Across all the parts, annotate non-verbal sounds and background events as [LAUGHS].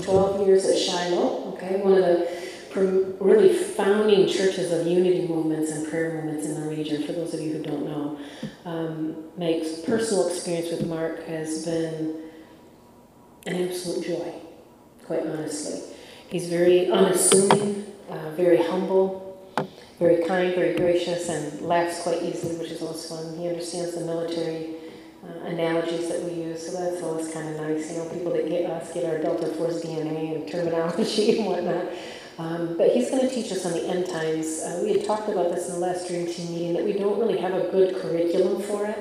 12 years at Shiloh, okay, one of the really founding churches of unity movements and prayer movements in the region, for those of you who don't know. Um, my personal experience with Mark has been an absolute joy, quite honestly. He's very unassuming, uh, very humble, very kind, very gracious, and laughs quite easily, which is always fun. He understands the military uh, analogies that we use, so that's always kind of nice. You know, people that get us get our Delta Force DNA and terminology [LAUGHS] and whatnot. Um, but he's going to teach us on the end times. Uh, we had talked about this in the last Dream Team meeting that we don't really have a good curriculum for it.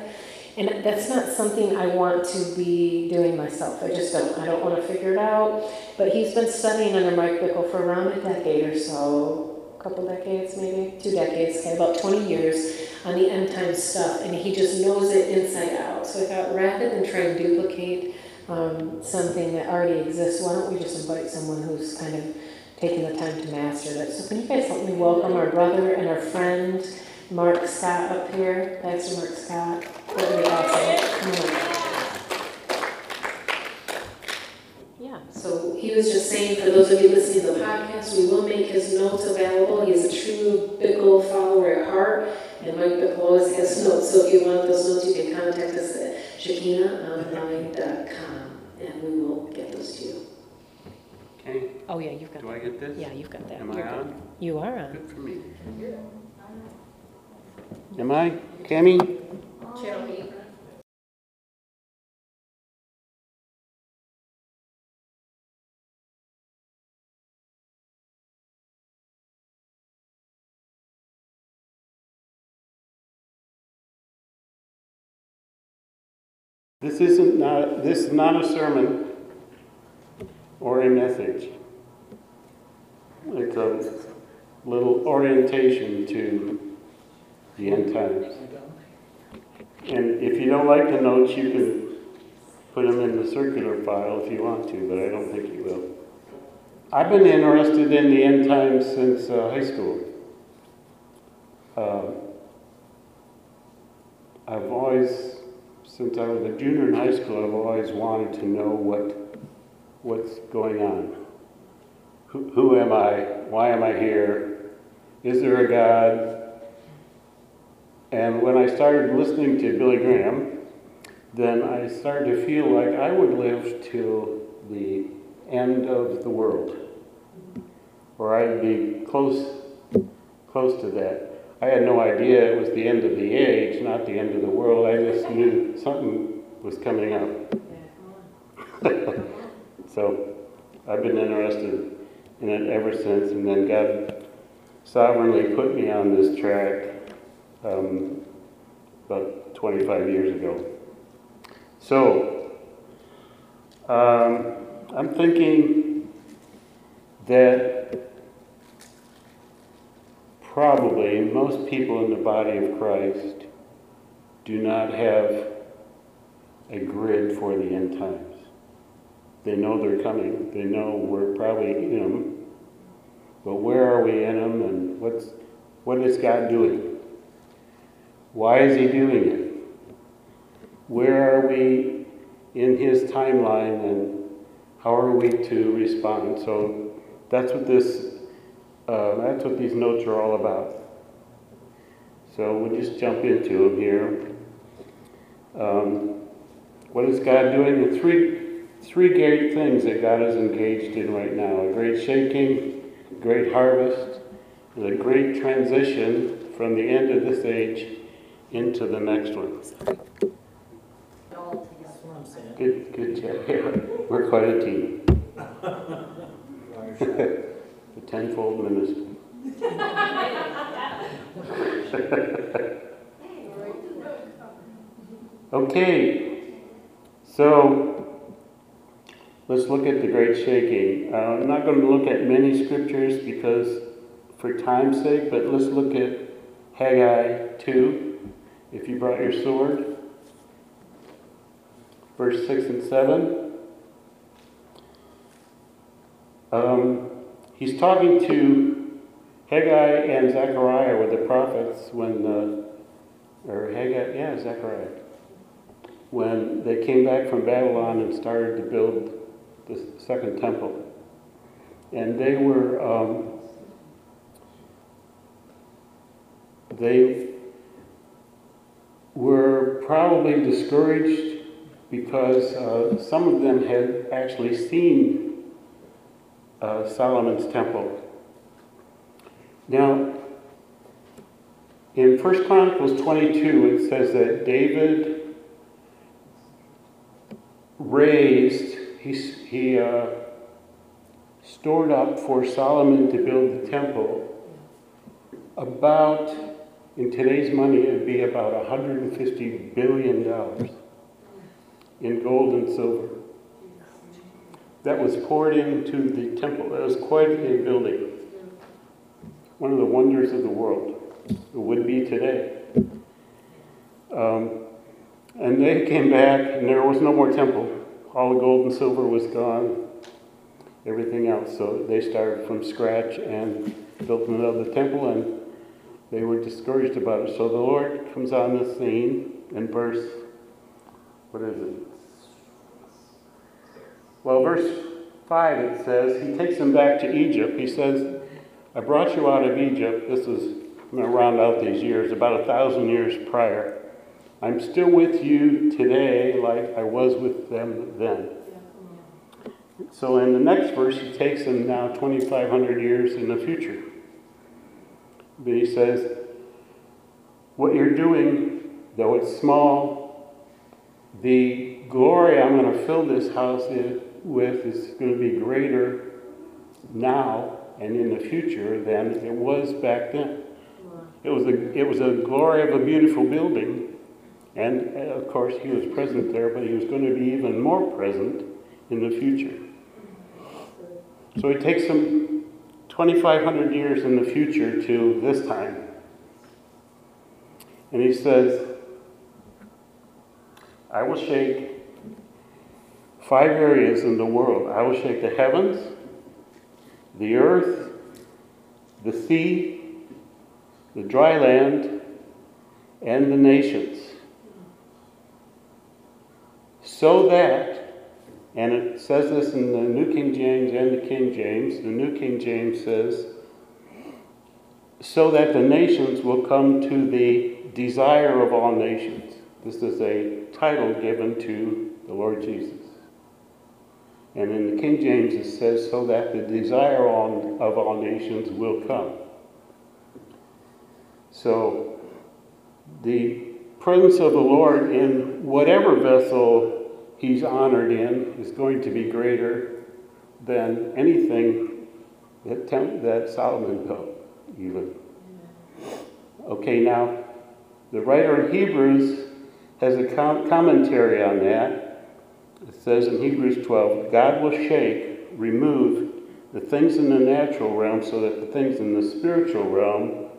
And that's not something I want to be doing myself. I just don't. I don't want to figure it out. But he's been studying under Mike Bickle for around a decade or so, a couple decades maybe, two decades, okay, about 20 years on the end time stuff. And he just knows it inside out. So I thought rather than try and duplicate um, something that already exists, why don't we just invite someone who's kind of taking the time to master that. So can you guys help me welcome our brother and our friend, Mark Scott, up here? Pastor Mark Scott. That would be awesome. Yeah, so he was just saying, for those of you listening to the podcast, we will make his notes available. He's a true Bickle follower at heart, and Mike Bickle always has notes. So if you want those notes, you can contact us at shekinahonline.com, and we will get those to you. Okay, Oh, yeah, you've got do that. I get this? Yeah, you've got that. Am You're I good. on? You are on. Good for me. Am I? Cammy? This isn't not, this is not a sermon or a message. It's a little orientation to the end times. And if you don't like the notes, you can put them in the circular file if you want to, but I don't think you will. I've been interested in the end times since uh, high school. Uh, I've always, since I was a junior in high school, I've always wanted to know what what's going on. Who, who am I? Why am I here? Is there a God? And when I started listening to Billy Graham, then I started to feel like I would live till the end of the world, or I'd be close, close to that. I had no idea it was the end of the age, not the end of the world. I just knew something was coming up. [LAUGHS] so I've been interested in it ever since, and then God sovereignly put me on this track um, about 25 years ago. So um, I'm thinking that probably most people in the body of Christ do not have a grid for the end times. They know they're coming. They know we're probably in them. But where are we in them and what's, what is God doing? Why is He doing it? Where are we in His timeline and how are we to respond? So that's what this, uh, that's what these notes are all about. So we'll just jump into them here. Um, what is God doing? The three, three great things that God is engaged in right now a great shaking, a great harvest, and a great transition from the end of this age into the next one. Good, good job. [LAUGHS] We're quite a team. [LAUGHS] [LAUGHS] tenfold ministry. okay, so let's look at the great shaking. Uh, I'm not going to look at many scriptures because, for time's sake, but let's look at Haggai 2, if you brought your sword. Verse 6 and 7. Um, he's talking to Haggai and Zechariah with the prophets when, or Haggai, yeah, Zechariah, when they came back from Babylon and started to build the second temple. And they were, um, they were probably discouraged because uh, some of them had actually seen uh, Solomon's temple. Now, in 1 Chronicles 22, it says that David raised, he, he uh, stored up for Solomon to build the temple about, in today's money, it would be about $150 billion in gold and silver. That was poured into the temple. That was quite a building. One of the wonders of the world. It would be today. Um, and they came back, and there was no more temple. All the gold and silver was gone, everything else. So they started from scratch and built another temple, and they were discouraged about it. So the Lord comes on the scene in verse, what is it? Well, verse 5 it says, He takes them back to Egypt. He says, I brought you out of Egypt. This is, I'm going to round out these years, about a thousand years prior. I'm still with you today like I was with them then. So in the next verse, he takes them now 2,500 years in the future. But he says, What you're doing, though it's small, the glory I'm going to fill this house with is going to be greater now and in the future than it was back then. It was a, it was a glory of a beautiful building. And uh, of course, he was present there, but he was going to be even more present in the future. So he takes them 2,500 years in the future to this time. And he says, I will shake five areas in the world. I will shake the heavens, the earth, the sea, the dry land, and the nations. So that, and it says this in the New King James and the King James, the New King James says, so that the nations will come to the desire of all nations. This is a title given to the Lord Jesus. And in the King James it says, so that the desire of all nations will come. So the presence of the Lord in whatever vessel he's honored in is going to be greater than anything that, that Solomon built, even. Okay, now, the writer of Hebrews has a com- commentary on that says in Hebrews 12, God will shake, remove the things in the natural realm so that the things in the spiritual realm,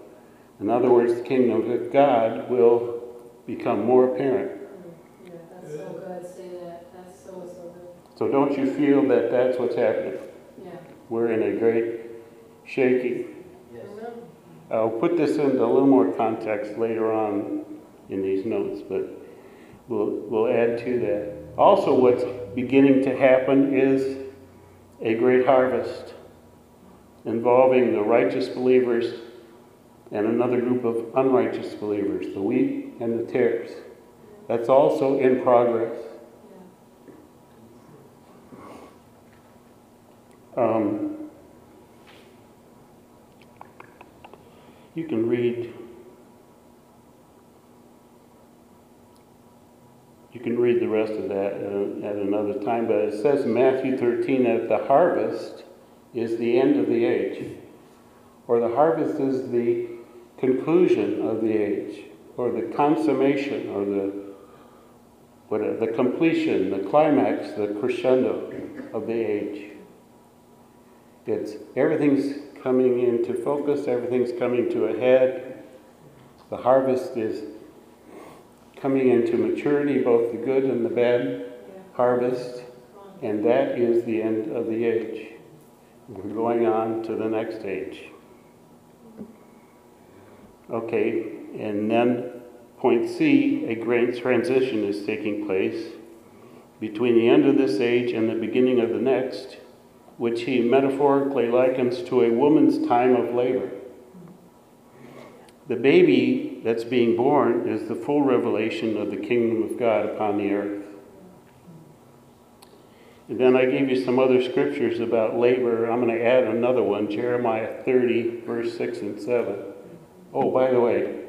in other words, the kingdom of God, will become more apparent. Yeah, that's so good. Say that. That's so, so good. So don't you feel that that's what's happening? Yeah. We're in a great shaking. Yes. I'll put this into a little more context later on in these notes, but we'll, we'll add to that. Also, what's beginning to happen is a great harvest involving the righteous believers and another group of unrighteous believers, the wheat and the tares. That's also in progress. Um, you can read You can read the rest of that at another time, but it says in Matthew 13 that the harvest is the end of the age, or the harvest is the conclusion of the age, or the consummation, or the what, the completion, the climax, the crescendo of the age. It's everything's coming into focus, everything's coming to a head. The harvest is coming into maturity, both the good and the bad harvest, and that is the end of the age. We're going on to the next age. Okay, and then point C, a great transition is taking place between the end of this age and the beginning of the next, which he metaphorically likens to a woman's time of labor. The baby that's being born is the full revelation of the kingdom of God upon the earth. And then I gave you some other scriptures about labor. I'm going to add another one Jeremiah 30, verse 6 and 7. Oh, by the way,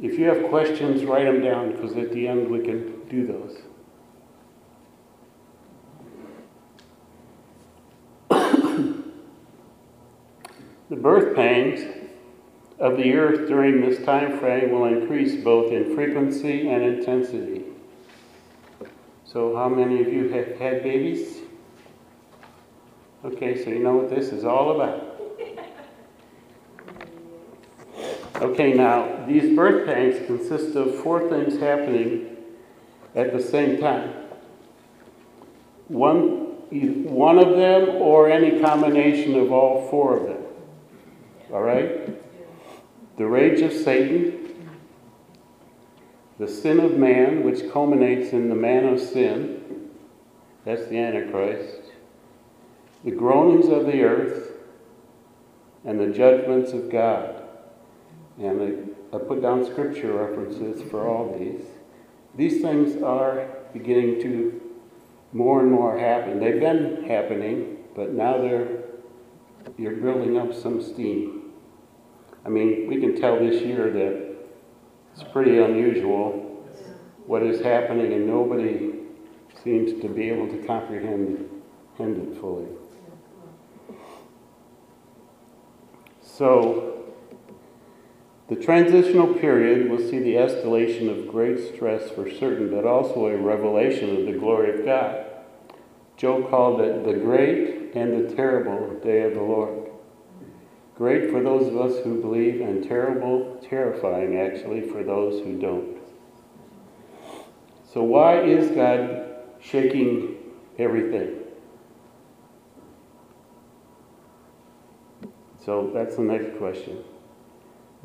if you have questions, write them down because at the end we can do those. [COUGHS] the birth pangs of the earth during this time frame will increase both in frequency and intensity. So, how many of you have had babies? Okay, so you know what this is all about. Okay, now, these birth pangs consist of four things happening at the same time. One, one of them or any combination of all four of them. All right? The rage of Satan, the sin of man, which culminates in the man of sin, that's the Antichrist, the groanings of the earth, and the judgments of God. And I, I put down scripture references for all these. These things are beginning to more and more happen. They've been happening, but now they're you're building up some steam. I mean, we can tell this year that it's pretty unusual what is happening, and nobody seems to be able to comprehend it fully. So, the transitional period will see the escalation of great stress for certain, but also a revelation of the glory of God. Joel called it the great and the terrible day of the Lord. Great for those of us who believe, and terrible, terrifying actually, for those who don't. So, why is God shaking everything? So, that's the next question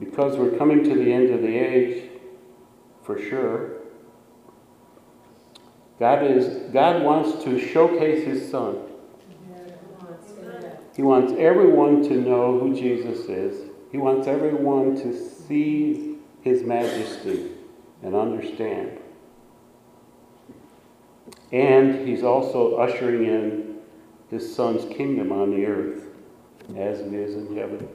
because we're coming to the end of the age, for sure. God is God wants to showcase his son. He wants everyone to know who Jesus is. He wants everyone to see his majesty and understand. And he's also ushering in his son's kingdom on the earth as it is in heaven.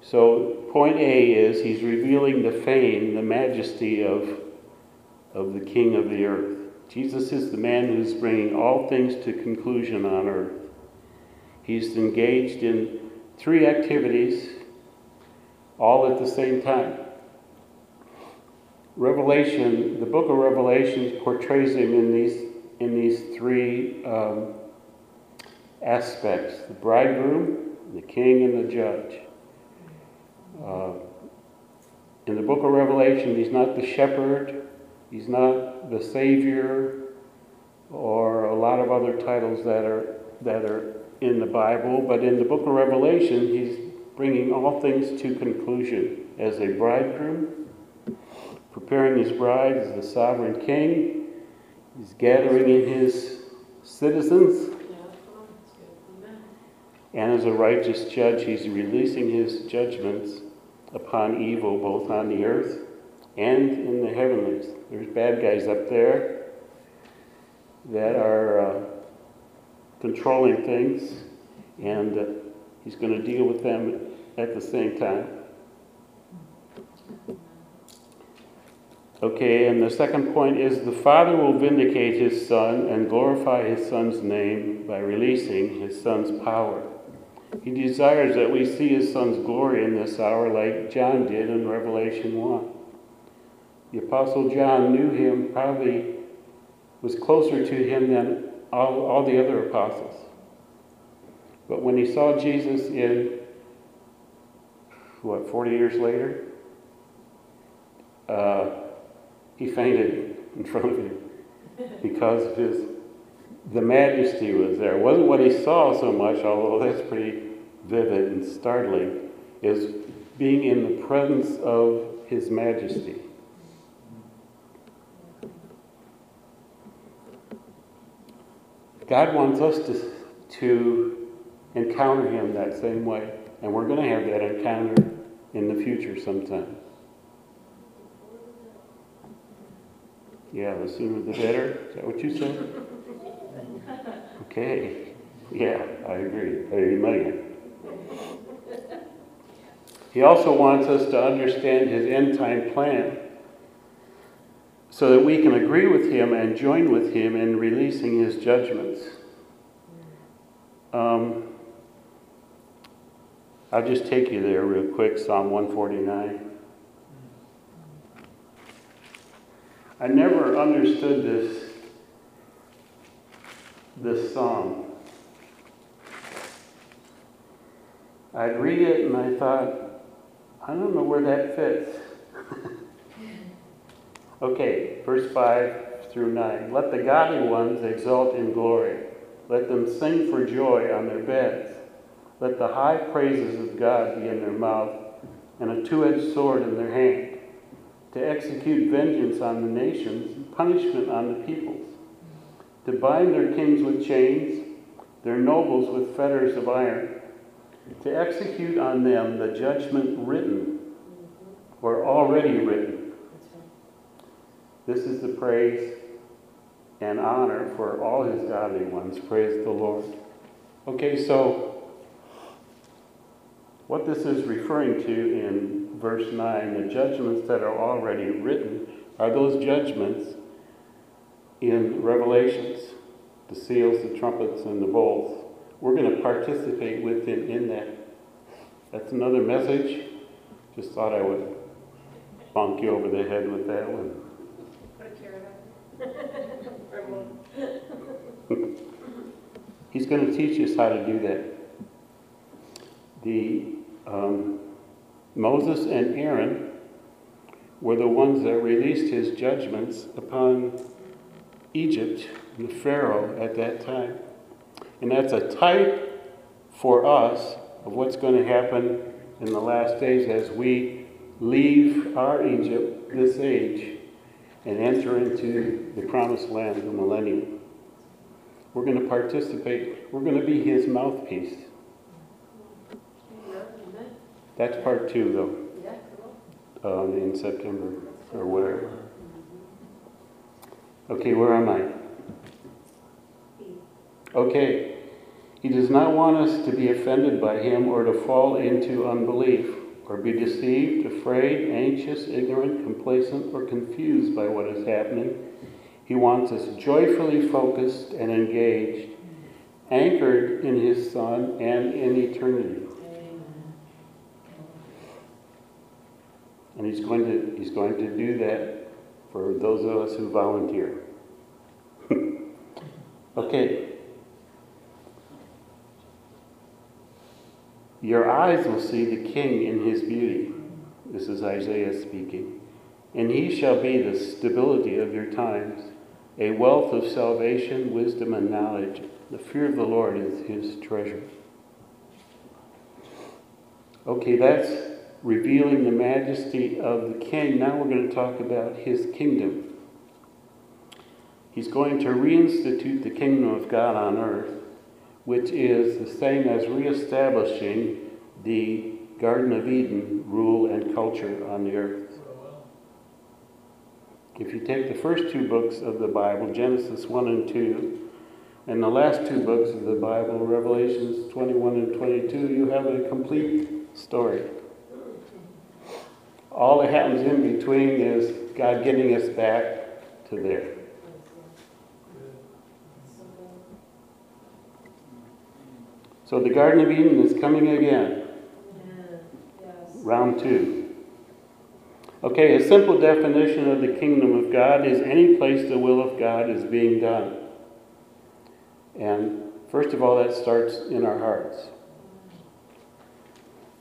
So, point A is he's revealing the fame, the majesty of, of the King of the earth. Jesus is the man who's bringing all things to conclusion on earth. He's engaged in three activities all at the same time. Revelation, the book of Revelation portrays him in these, in these three um, aspects the bridegroom, the king, and the judge. Uh, in the book of Revelation, he's not the shepherd, he's not the savior, or a lot of other titles that are, that are in the Bible, but in the book of Revelation, he's bringing all things to conclusion as a bridegroom, preparing his bride as the sovereign king. He's gathering in his citizens. And as a righteous judge, he's releasing his judgments upon evil both on the earth and in the heavenlies. There's bad guys up there that are uh, controlling things, and uh, he's going to deal with them at the same time. Okay, and the second point is the Father will vindicate his Son and glorify his Son's name by releasing his Son's power. He desires that we see his son's glory in this hour like John did in Revelation 1. The Apostle John knew him, probably was closer to him than all, all the other apostles. But when he saw Jesus in, what, 40 years later, uh, he fainted in front of him because of his, the majesty was there. It wasn't what he saw so much, although that's pretty vivid and startling, is being in the presence of his majesty. God wants us to, to encounter Him that same way, and we're going to have that encounter in the future sometime. Yeah, the sooner the better. Is that what you said? Okay. Yeah, I agree. Amen. He also wants us to understand His end time plan so that we can agree with him and join with him in releasing his judgments. Um, I'll just take you there real quick Psalm 149. I never understood this, this psalm. I'd read it and I thought, I don't know where that fits. Okay, verse 5 through 9. Let the godly ones exult in glory. Let them sing for joy on their beds. Let the high praises of God be in their mouth and a two edged sword in their hand, to execute vengeance on the nations, and punishment on the peoples, to bind their kings with chains, their nobles with fetters of iron, to execute on them the judgment written or already written this is the praise and honor for all his godly ones. Praise the Lord. Okay, so what this is referring to in verse 9, the judgments that are already written, are those judgments in Revelations the seals, the trumpets, and the bowls. We're going to participate with him in that. That's another message. Just thought I would bonk you over the head with that one. [LAUGHS] He's going to teach us how to do that. The um, Moses and Aaron were the ones that released his judgments upon Egypt, and the Pharaoh at that time. And that's a type for us of what's going to happen in the last days as we leave our Egypt, this age, and enter into the promised land, the millennium. We're going to participate. We're going to be his mouthpiece. That's part two, though, um, in September or whatever. Okay, where am I? Okay. He does not want us to be offended by him or to fall into unbelief or be deceived, afraid, anxious, ignorant, complacent, or confused by what is happening. He wants us joyfully focused and engaged, anchored in His Son and in eternity. And He's going to, he's going to do that for those of us who volunteer. [LAUGHS] okay. Your eyes will see the King in his beauty. This is Isaiah speaking. And he shall be the stability of your times, a wealth of salvation, wisdom, and knowledge. The fear of the Lord is his treasure. Okay, that's revealing the majesty of the king. Now we're going to talk about his kingdom. He's going to reinstitute the kingdom of God on earth which is the same as reestablishing the Garden of Eden rule and culture on the earth. If you take the first two books of the Bible, Genesis 1 and 2, and the last two books of the Bible, Revelations 21 and 22, you have a complete story. All that happens in between is God getting us back to there. So the Garden of Eden is coming again. Round two. Okay, a simple definition of the kingdom of God is any place the will of God is being done. And first of all, that starts in our hearts.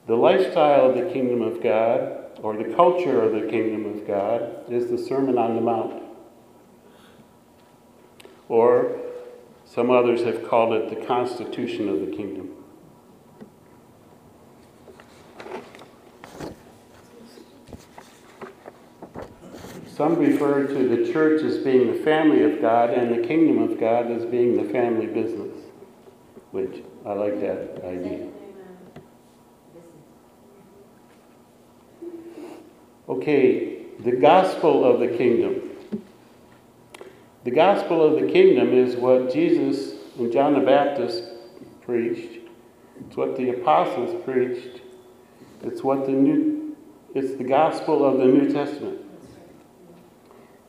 The lifestyle of the kingdom of God, or the culture of the kingdom of God, is the Sermon on the Mount. Or some others have called it the constitution of the kingdom. Some refer to the church as being the family of God and the kingdom of God as being the family business, which I like that idea. Okay, the gospel of the kingdom. The gospel of the kingdom is what Jesus and John the Baptist preached. It's what the apostles preached. It's what the new it's the gospel of the New Testament.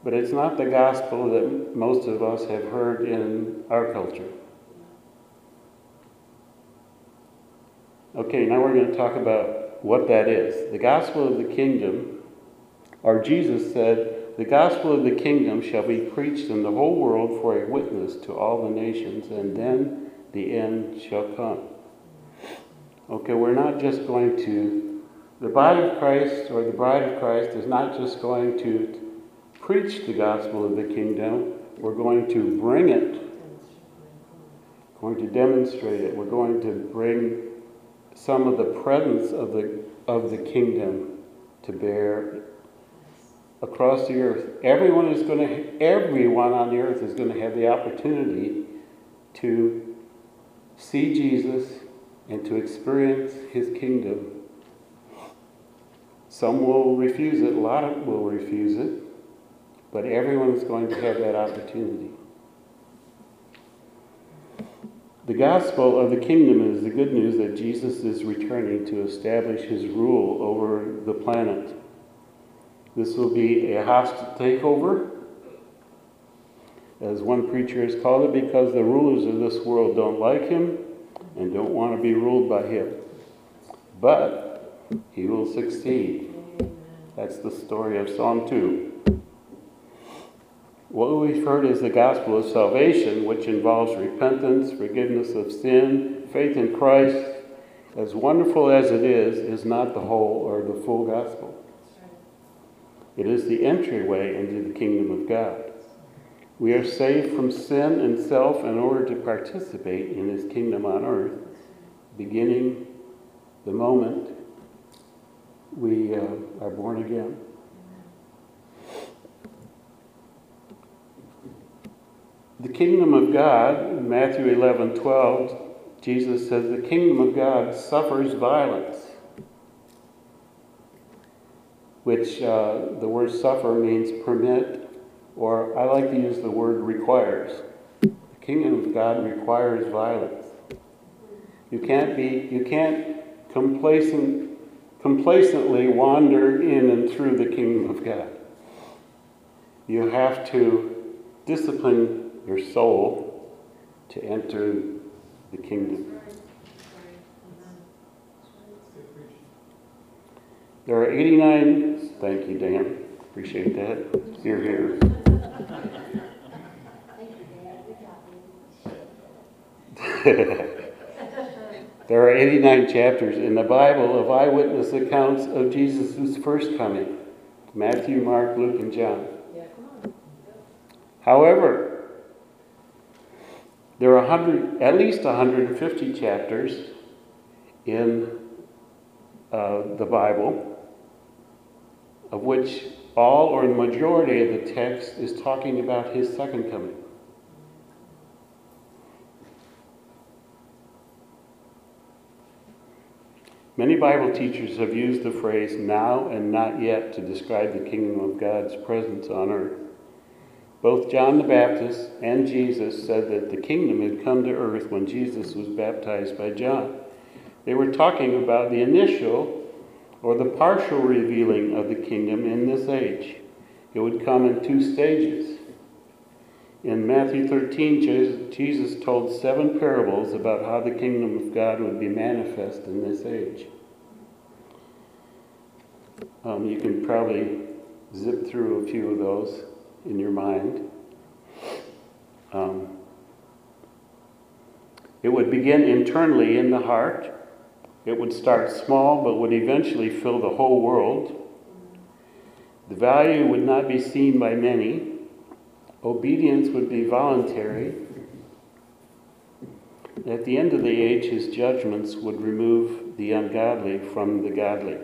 But it's not the gospel that most of us have heard in our culture. Okay, now we're going to talk about what that is. The gospel of the kingdom, or Jesus said, the gospel of the kingdom shall be preached in the whole world for a witness to all the nations, and then the end shall come. Okay, we're not just going to, the body of Christ or the bride of Christ is not just going to preach the gospel of the kingdom, we're going to bring it, going to demonstrate it, we're going to bring some of the presence of the, of the kingdom to bear across the earth. Everyone is going to, everyone on the earth is going to have the opportunity to see Jesus and to experience his kingdom. Some will refuse it, a lot of will refuse it, but everyone is going to have that opportunity. The gospel of the kingdom is the good news that Jesus is returning to establish his rule over the planet. This will be a hostile takeover, as one preacher has called it, because the rulers of this world don't like him and don't want to be ruled by him. But he will succeed. That's the story of Psalm 2. What we've heard is the gospel of salvation, which involves repentance, forgiveness of sin, faith in Christ. As wonderful as it is, is not the whole or the full gospel. It is the entryway into the kingdom of God. We are saved from sin and self in order to participate in his kingdom on earth, beginning the moment we uh, are born again. The kingdom of God, Matthew 11 12, Jesus says, The kingdom of God suffers violence which uh, the word suffer means permit, or I like to use the word requires. The kingdom of God requires violence. You can't be, you can't complacent, complacently wander in and through the kingdom of God. You have to discipline your soul to enter the kingdom. There are 89, thank you, Dan. Appreciate that. You're here, here. [LAUGHS] there are 89 chapters in the Bible of eyewitness accounts of Jesus' first coming Matthew, Mark, Luke, and John. However, there are 100, at least 150 chapters in uh, the Bible of which all or the majority of the text is talking about his second coming. Many Bible teachers have used the phrase now and not yet to describe the kingdom of God's presence on earth. Both John the Baptist and Jesus said that the kingdom had come to earth when Jesus was baptized by John. They were talking about the initial or the partial revealing of the kingdom in this age. It would come in two stages. In Matthew 13, Jesus told seven parables about how the kingdom of God would be manifest in this age. Um, you can probably zip through a few of those in your mind. Um, it would begin internally in the heart. It would start small, but would eventually fill the whole world. The value would not be seen by many. Obedience would be voluntary. At the end of the age, his judgments would remove the ungodly from the godly,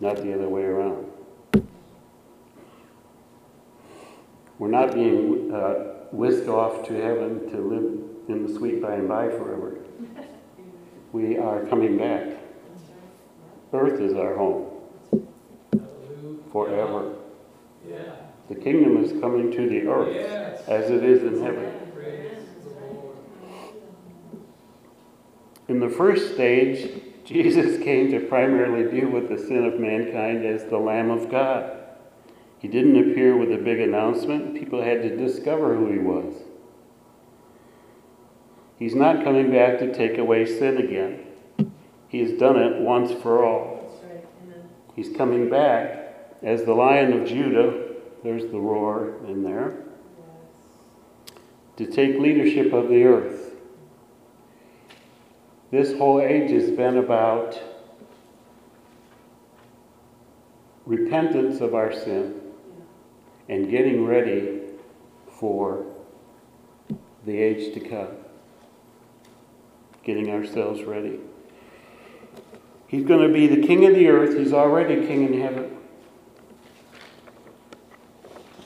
not the other way around. We're not being uh, whisked off to heaven to live in the sweet by and by forever. We are coming back. Earth is our home forever. The kingdom is coming to the earth as it is in heaven. In the first stage, Jesus came to primarily deal with the sin of mankind as the Lamb of God. He didn't appear with a big announcement. People had to discover who he was. He's not coming back to take away sin again. He has done it once for all. He's coming back as the Lion of Judah. There's the roar in there. To take leadership of the earth. This whole age has been about repentance of our sin and getting ready for the age to come. Getting ourselves ready. He's going to be the king of the earth. He's already king in heaven.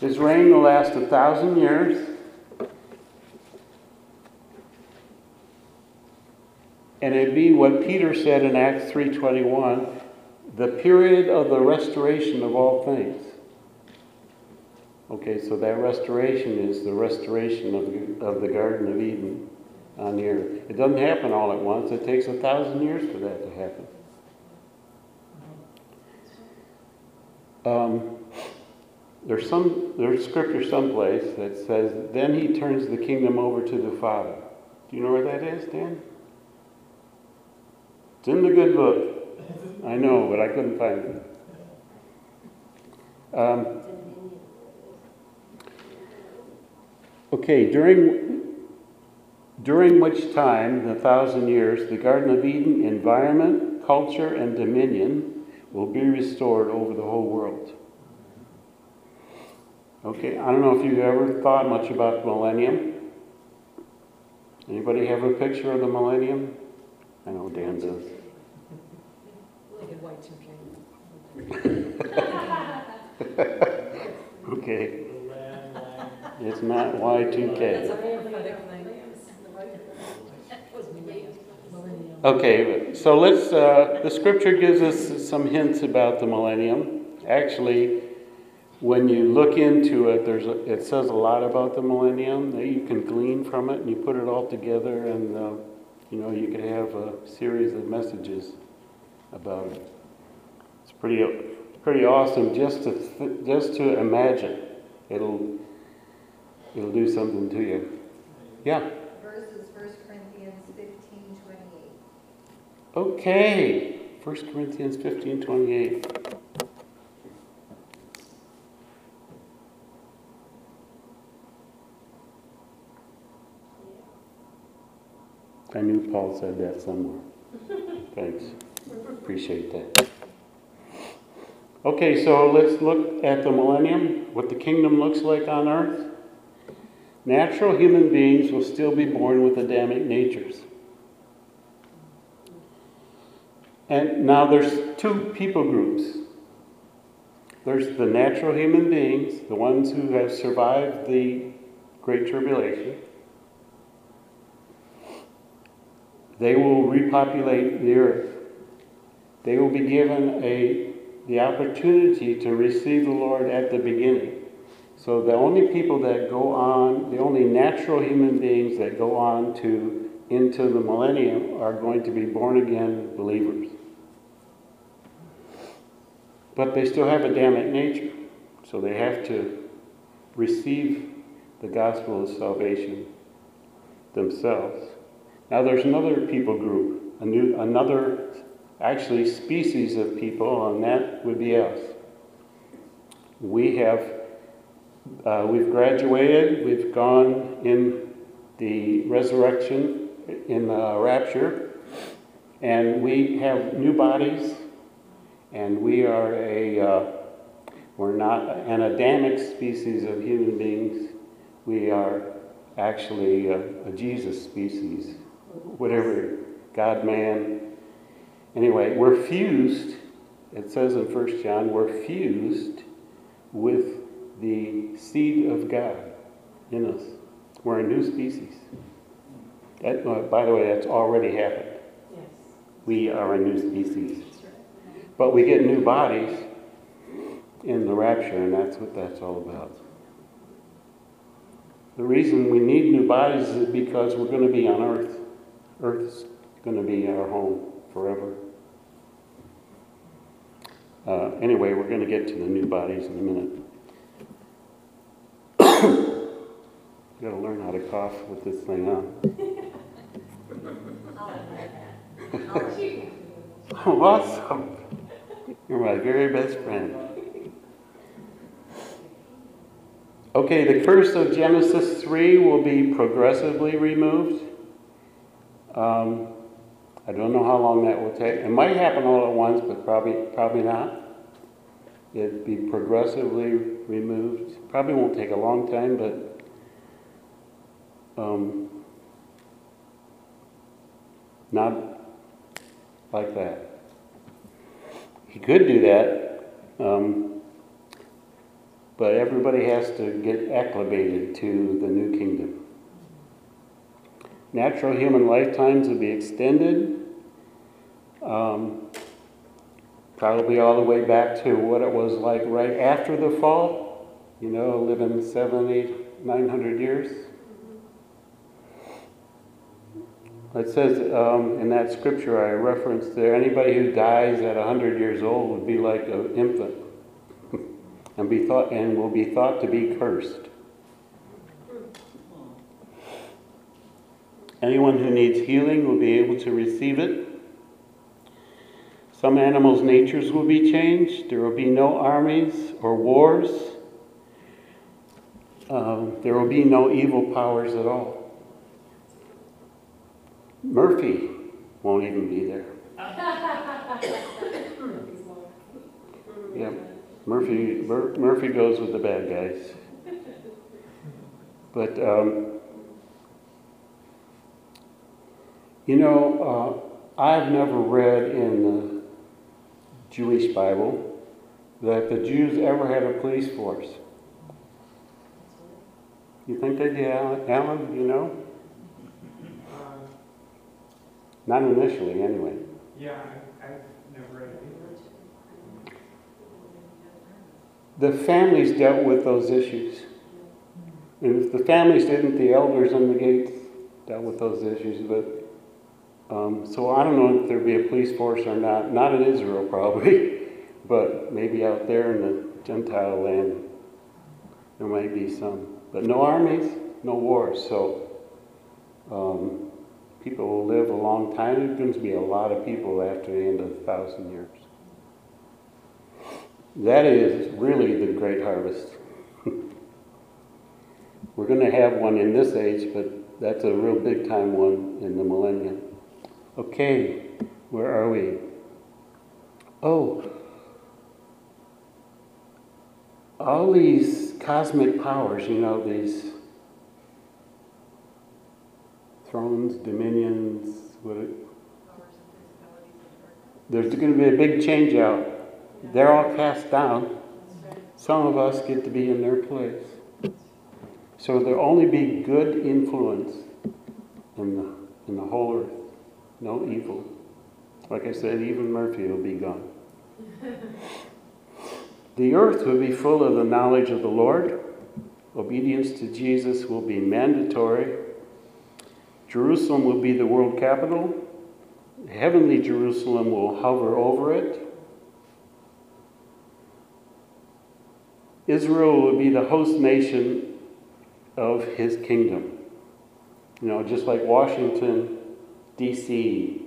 His reign will last a thousand years. And it'd be what Peter said in Acts 3:21, the period of the restoration of all things. Okay, so that restoration is the restoration of of the Garden of Eden on the earth. It doesn't happen all at once. It takes a thousand years for that to happen. Um, there's some there's scripture someplace that says, "Then he turns the kingdom over to the Father." Do you know where that is, Dan? It's in the good book. I know, but I couldn't find it. Um, okay, during during which time, the thousand years, the Garden of Eden environment, culture, and dominion will be restored over the whole world. Okay, I don't know if you've ever thought much about the millennium. Anybody have a picture of the millennium? I know Dan does. [LAUGHS] okay. It's not Y2K. Okay, so let's. Uh, the scripture gives us some hints about the millennium. Actually, when you look into it, there's a, it says a lot about the millennium that you can glean from it, and you put it all together, and uh, you know you could have a series of messages about it. It's pretty pretty awesome just to th- just to imagine. It'll it'll do something to you. Yeah. Okay, 1 Corinthians 15 28. I knew Paul said that somewhere. [LAUGHS] Thanks. Appreciate that. Okay, so let's look at the millennium, what the kingdom looks like on earth. Natural human beings will still be born with Adamic natures. And now there's two people groups. There's the natural human beings, the ones who have survived the Great Tribulation. They will repopulate the earth. They will be given a, the opportunity to receive the Lord at the beginning. So the only people that go on, the only natural human beings that go on to into the millennium are going to be born again believers. But they still have a Adamic nature, so they have to receive the gospel of salvation themselves. Now there's another people group, a new, another actually species of people, and that would be us. we have uh, we've graduated, we've gone in the resurrection, in the rapture, and we have new bodies, and we are a, uh, we're not an Adamic species of human beings. We are actually a, a Jesus species, whatever, God man. Anyway, we're fused, it says in First John, we're fused with the seed of God in us. We're a new species. That, uh, by the way, that's already happened. Yes. We are a new species. But we get new bodies in the rapture, and that's what that's all about. The reason we need new bodies is because we're going to be on earth. Earth's going to be our home forever. Uh, anyway, we're going to get to the new bodies in a minute. [COUGHS] Got to learn how to cough with this thing [LAUGHS] on. awesome. [LAUGHS] You're my very best friend. Okay, the curse of Genesis 3 will be progressively removed. Um, I don't know how long that will take. It might happen all at once, but probably probably not. It'd be progressively removed. Probably won't take a long time, but um, not like that. Could do that, um, but everybody has to get acclimated to the new kingdom. Natural human lifetimes will be extended, um, probably all the way back to what it was like right after the fall, you know, living seven, eight, nine hundred years. It says um, in that scripture I referenced there, anybody who dies at 100 years old would be like an infant [LAUGHS] and, be thought, and will be thought to be cursed. Anyone who needs healing will be able to receive it. Some animals' natures will be changed. There will be no armies or wars. Um, there will be no evil powers at all. Murphy won't even be there. yeah, Murphy Mur- Murphy goes with the bad guys. But um, you know, uh, I've never read in the Jewish Bible that the Jews ever had a police force. You think they did, Alan? You know? Not initially, anyway. Yeah, I, I've never read it. The families dealt with those issues. And if the families didn't, the elders on the gates dealt with those issues. But um, so I don't know if there'd be a police force or not. Not in Israel, [LAUGHS] probably, but maybe out there in the Gentile land, there might be some. But no armies, no wars. So um, people will live a long time. There's going to be a lot of people after the end of a thousand years. That is really the great harvest. [LAUGHS] We're going to have one in this age, but that's a real big time one in the millennium. Okay, where are we? Oh, all these cosmic powers, you know, these thrones, dominions, it, there's going to be a big change out. They're all cast down. Some of us get to be in their place. So there'll only be good influence in the, in the whole earth, no evil. Like I said, even Murphy will be gone. the earth will be full of the knowledge of the Lord. Obedience to Jesus will be mandatory Jerusalem will be the world capital. Heavenly Jerusalem will hover over it. Israel will be the host nation of his kingdom. You know, just like Washington, D.C.,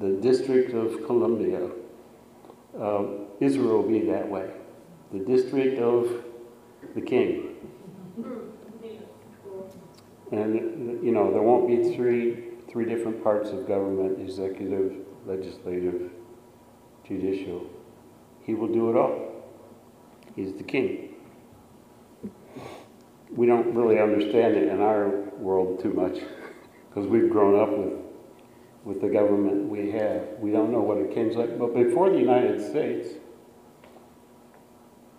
the District of Columbia, uh, Israel will be that way. the district of the king. And, you know, there won't be three, three different parts of government, executive, legislative, judicial. He will do it all. He's the king. We don't really understand it in our world too much [LAUGHS] because we've grown up with, with the government we have. We don't know what a king's like. But before the United States,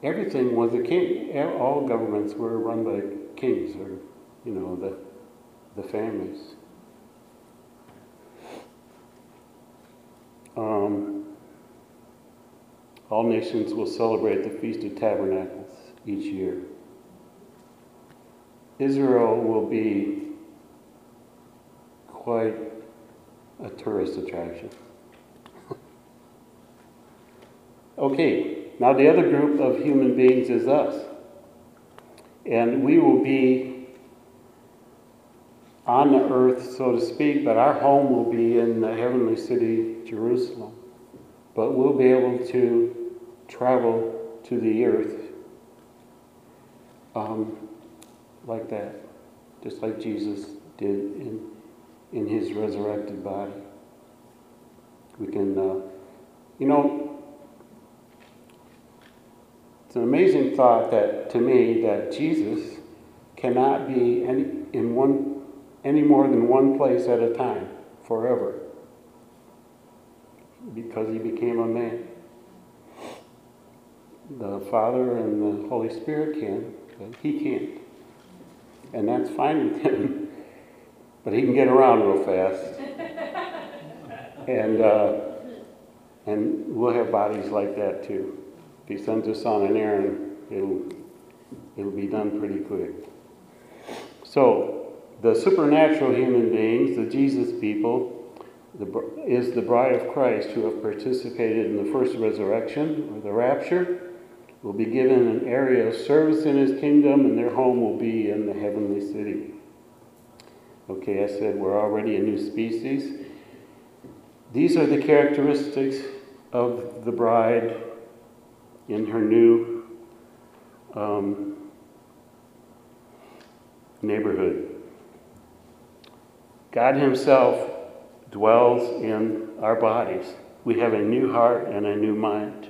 everything was a king. All governments were run by kings or, you know, the, the families. Um, all nations will celebrate the Feast of Tabernacles each year. Israel will be quite a tourist attraction. [LAUGHS] okay, now the other group of human beings is us. And we will be on the earth, so to speak, but our home will be in the heavenly city, Jerusalem. But we'll be able to travel to the earth um, like that, just like Jesus did in, in his resurrected body. We can, uh, you know, it's an amazing thought that to me that Jesus cannot be any, in one any more than one place at a time forever because he became a man. The Father and the Holy Spirit can, but he can't. And that's fine with him. [LAUGHS] but he can get around real fast. [LAUGHS] and, uh, and we'll have bodies like that too. If he sends us on an errand, it'll, it'll be done pretty quick. So, the supernatural human beings, the Jesus people, the, is the bride of Christ who have participated in the first resurrection or the rapture, will be given an area of service in his kingdom, and their home will be in the heavenly city. Okay, I said we're already a new species. These are the characteristics of the bride in her new um, neighborhood. God Himself dwells in our bodies. We have a new heart and a new mind.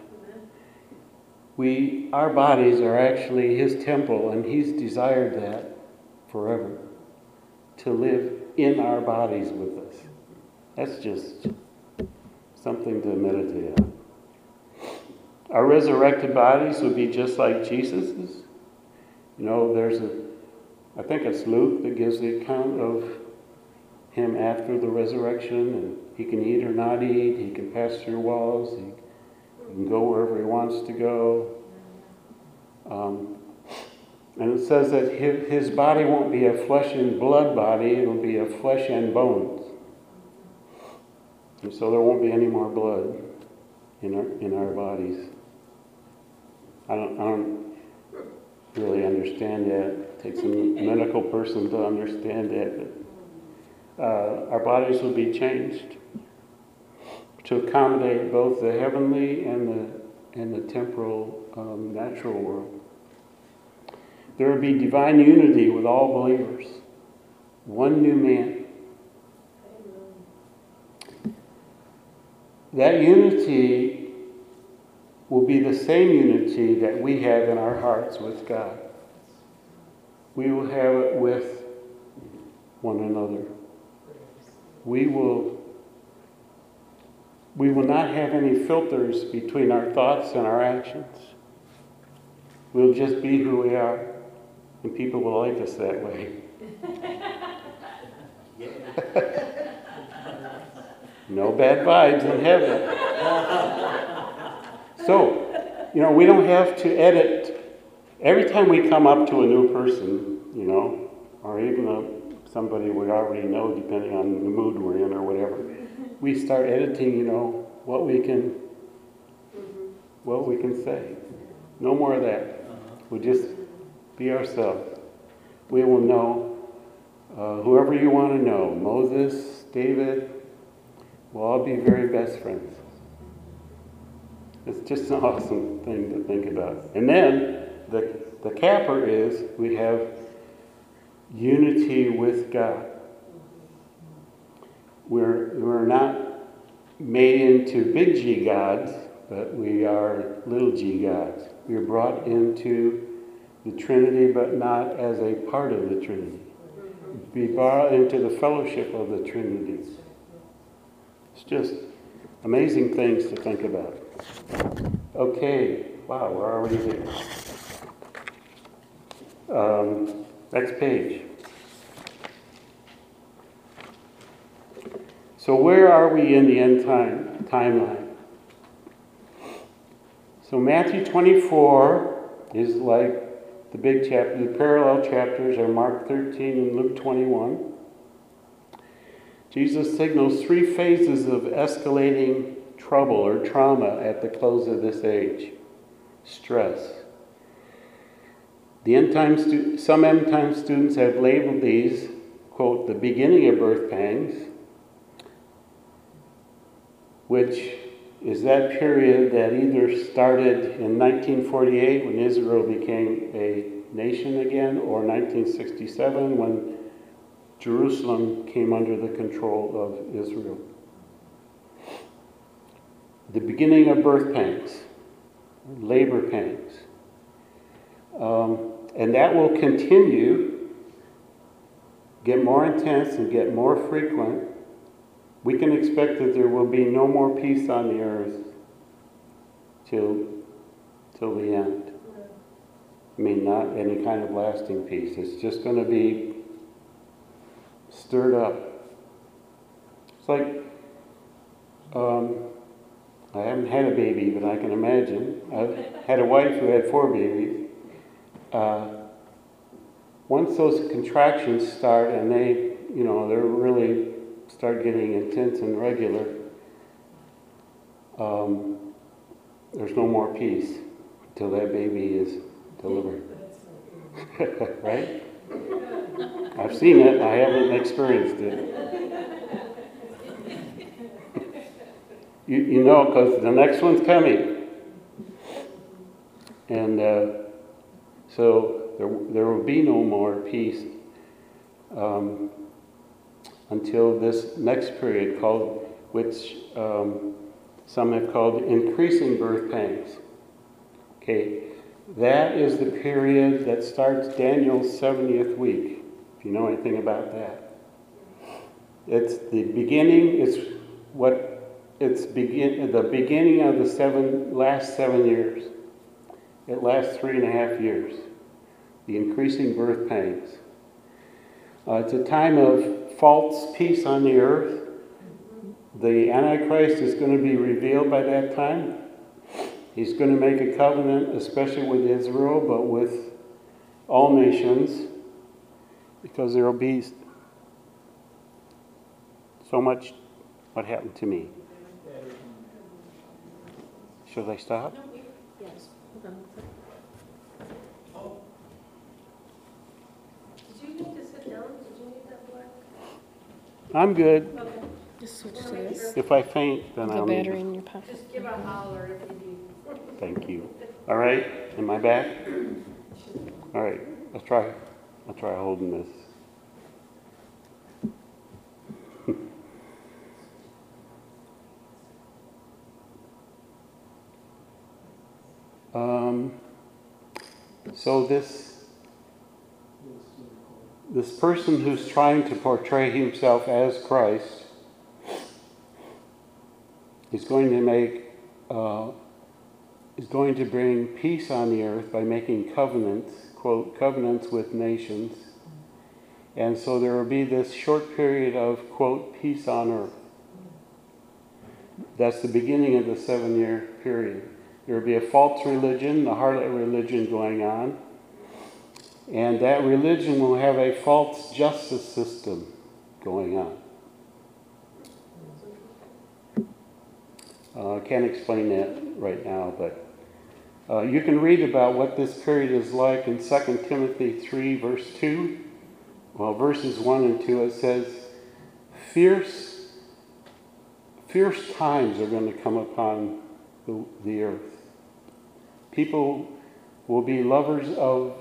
We, our bodies are actually His temple, and He's desired that forever to live in our bodies with us. That's just something to meditate on. Our resurrected bodies will be just like Jesus's. You know, there's a, I think it's Luke that gives the account of him after the resurrection, and he can eat or not eat, he can pass through walls, he, can go wherever he wants to go. Um, and it says that his, body won't be a flesh and blood body, it'll be a flesh and bones. And so there won't be any more blood in our, in our bodies. I don't, I don't really understand that. It takes a medical person to understand that. Uh, our bodies will be changed to accommodate both the heavenly and the, and the temporal um, natural world. There will be divine unity with all believers, one new man. That unity will be the same unity that we have in our hearts with God. We will have it with one another we will we will not have any filters between our thoughts and our actions. We'll just be who we are, and people will like us that way. [LAUGHS] no bad vibes in heaven. so, you know, we don't have to edit. Every time we come up to a new person, you know, or even a somebody we already know, depending on the mood we're in or whatever. We start editing, you know, what we can, what we can say. No more of that. We just be ourselves. We will know uh, whoever you want to know. Moses, David, we'll all be very best friends. It's just an awesome thing to think about. And then the, the capper is we have unity with God. We're, we're not made into big G gods, but we are little g gods. We are brought into the Trinity, but not as a part of the Trinity. Be brought into the fellowship of the Trinity. It's just amazing things to think about. Okay, wow, we're already there. Um, next page. So, where are we in the end time timeline? So, Matthew 24 is like the big chapter. The parallel chapters are Mark 13 and Luke 21. Jesus signals three phases of escalating trouble or trauma at the close of this age stress. The end time some end time students have labeled these, quote, the beginning of birth pangs, which is that period that either started in 1948 when Israel became a nation again, or 1967 when Jerusalem came under the control of Israel. The beginning of birth pangs, labor pangs. Um, and that will continue, get more intense and get more frequent we can expect that there will be no more peace on the earth till, till the end. I mean, not any kind of lasting peace. It's just going to be stirred up. It's like, um, I haven't had a baby, but I can imagine. I've had a wife who had four babies. Uh, once those contractions start and they, you know, they're really start getting intense and regular, um, there's no more peace until that baby is delivered. [LAUGHS] right? I've seen it, I haven't experienced it. you, you know, because the next one's coming. And uh, so there, there will be no more peace. Um, until this next period called, which um, some have called increasing birth pangs. Okay, that is the period that starts Daniel's 70th week, if you know anything about that. It's the beginning, it's what, it's begin, the beginning of the seven, last seven years. It lasts three and a half years. The increasing birth pangs. Uh, it's a time of false peace on the earth. The Antichrist is going to be revealed by that time. He's going to make a covenant, especially with Israel, but with all nations, because there will be so much what happened to me. Should I stop? Yes. Did you need to sit down? Did you need that black? I'm good. Okay. Just switch to this. If I faint, then The I'll battery need. in your pocket. Just give a holler if you do. Thank you. All right, am I back? All right, let's try. I'll try holding this. Um, so this this person who's trying to portray himself as Christ is going to make uh, is going to bring peace on the earth by making covenants, quote, covenants with nations. And so there will be this short period of, quote, peace on earth. That's the beginning of the seven year period. There will be a false religion, the harlot religion going on. And that religion will have a false justice system going on. Uh, I can't explain that right now, but uh, you can read about what this period is like in 2 Timothy 3, verse 2. Well, verses 1 and 2, it says, Fierce, fierce times are going to come upon the, the earth. People will be lovers of,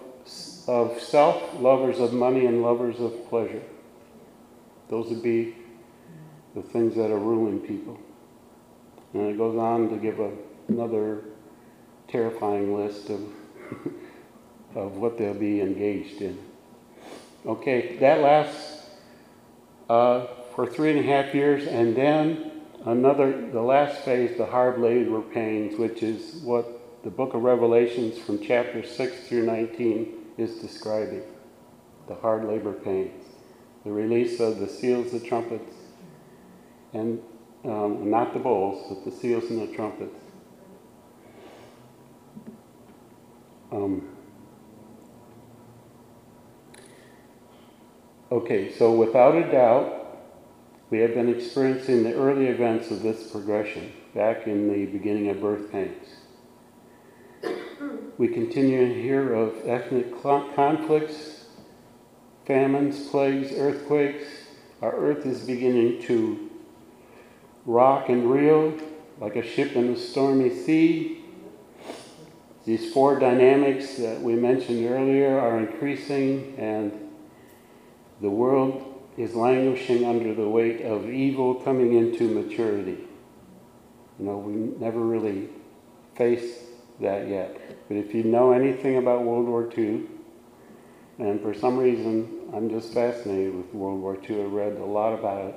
of self, lovers of money, and lovers of pleasure. Those would be the things that are ruling people. And it goes on to give a, another terrifying list of, [LAUGHS] of what they'll be engaged in. Okay, that lasts uh, for three and a half years, and then another, the last phase, the hard labor pains, which is what the book of Revelations from chapter 6 through 19 is describing. The hard labor pains. The release of the seals, the trumpets, and um, not the bowls, but the seals and the trumpets. Um, okay, so without a doubt, we have been experiencing the early events of this progression back in the beginning of birth pains. We continue to hear of ethnic conflicts, famines, plagues, earthquakes. Our earth is beginning to rock and reel like a ship in a stormy sea. These four dynamics that we mentioned earlier are increasing, and the world is languishing under the weight of evil coming into maturity. You know, we never really faced that yet. But if you know anything about World War II, and for some reason I'm just fascinated with World War II, I read a lot about it.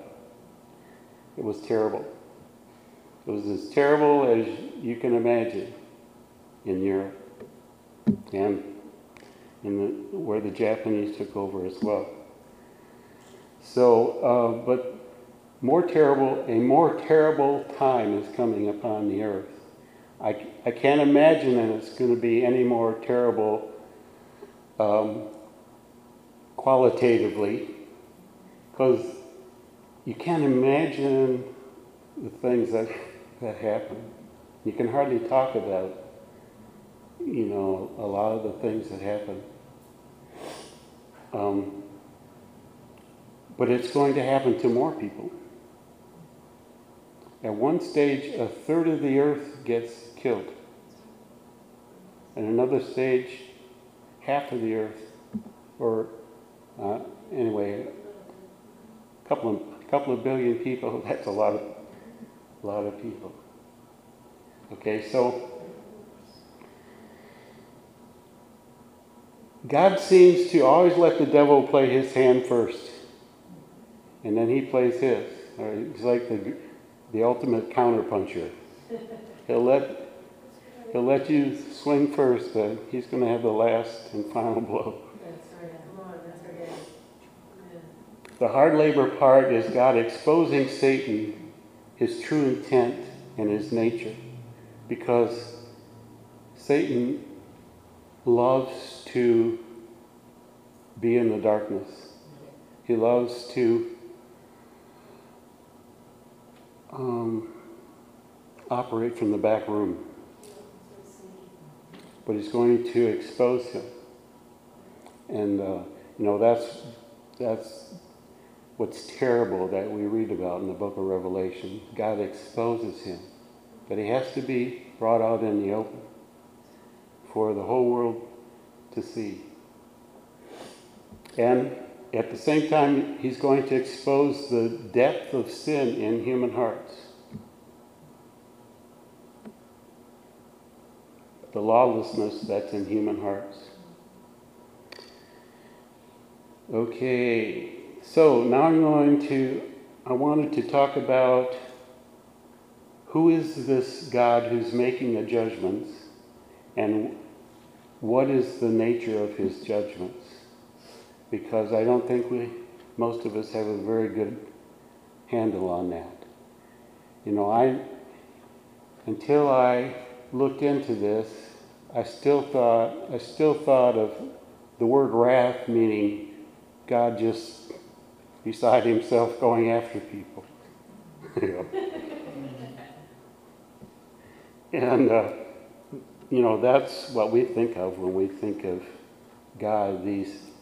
It was terrible. It was as terrible as you can imagine in Europe and in the, where the Japanese took over as well. So, uh, but more terrible, a more terrible time is coming upon the earth. I, I can't imagine that it's going to be any more terrible um, qualitatively, because you can't imagine the things that, that happen. You can hardly talk about, you know, a lot of the things that happen. Um, but it's going to happen to more people. At one stage, a third of the earth gets killed. At another stage, half of the earth, or uh, anyway, a couple of, couple of billion people, [LAUGHS] that's a lot of, a lot of people. Okay, so God seems to always let the devil play his hand first and then he plays his. He's like the, the ultimate counterpuncher. He'll let he'll let you swing first, but he's going to have the last and final blow. The hard labor part is God exposing Satan, his true intent and his nature, because Satan loves to be in the darkness. He loves to um, operate from the back room. But he's going to expose him. And, uh, you know, that's, that's what's terrible that we read about in the book of Revelation. God exposes him. But he has to be brought out in the open for the whole world to see. And at the same time, he's going to expose the depth of sin in human hearts. The lawlessness that's in human hearts. Okay, so now I'm going to, I wanted to talk about who is this God who's making the judgments and what is the nature of his judgments because I don't think we, most of us, have a very good handle on that. You know, I, until I looked into this, I still thought, I still thought of the word wrath meaning God just beside himself going after people. [LAUGHS] and, uh, you know, that's what we think of when we think of God, these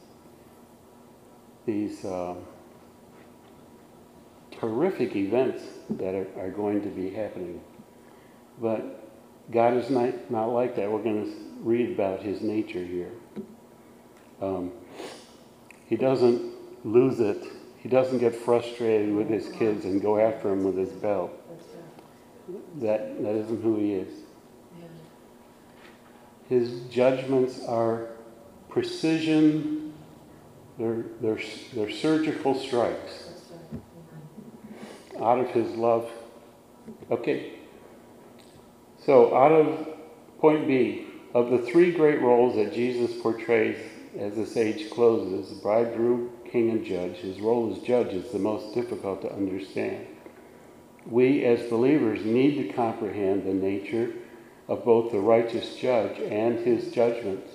these uh, horrific events that are, are, going to be happening. But God is not, not like that. We're going to read about his nature here. Um, he doesn't lose it. He doesn't get frustrated with his kids and go after them with his belt. That, that isn't who he is. His judgments are precision, they're, they're, they're surgical strikes out of his love. Okay. So, out of point B, of the three great roles that Jesus portrays as this age closes bridegroom, king, and judge his role as judge is the most difficult to understand. We, as believers, need to comprehend the nature of both the righteous judge and his judgments.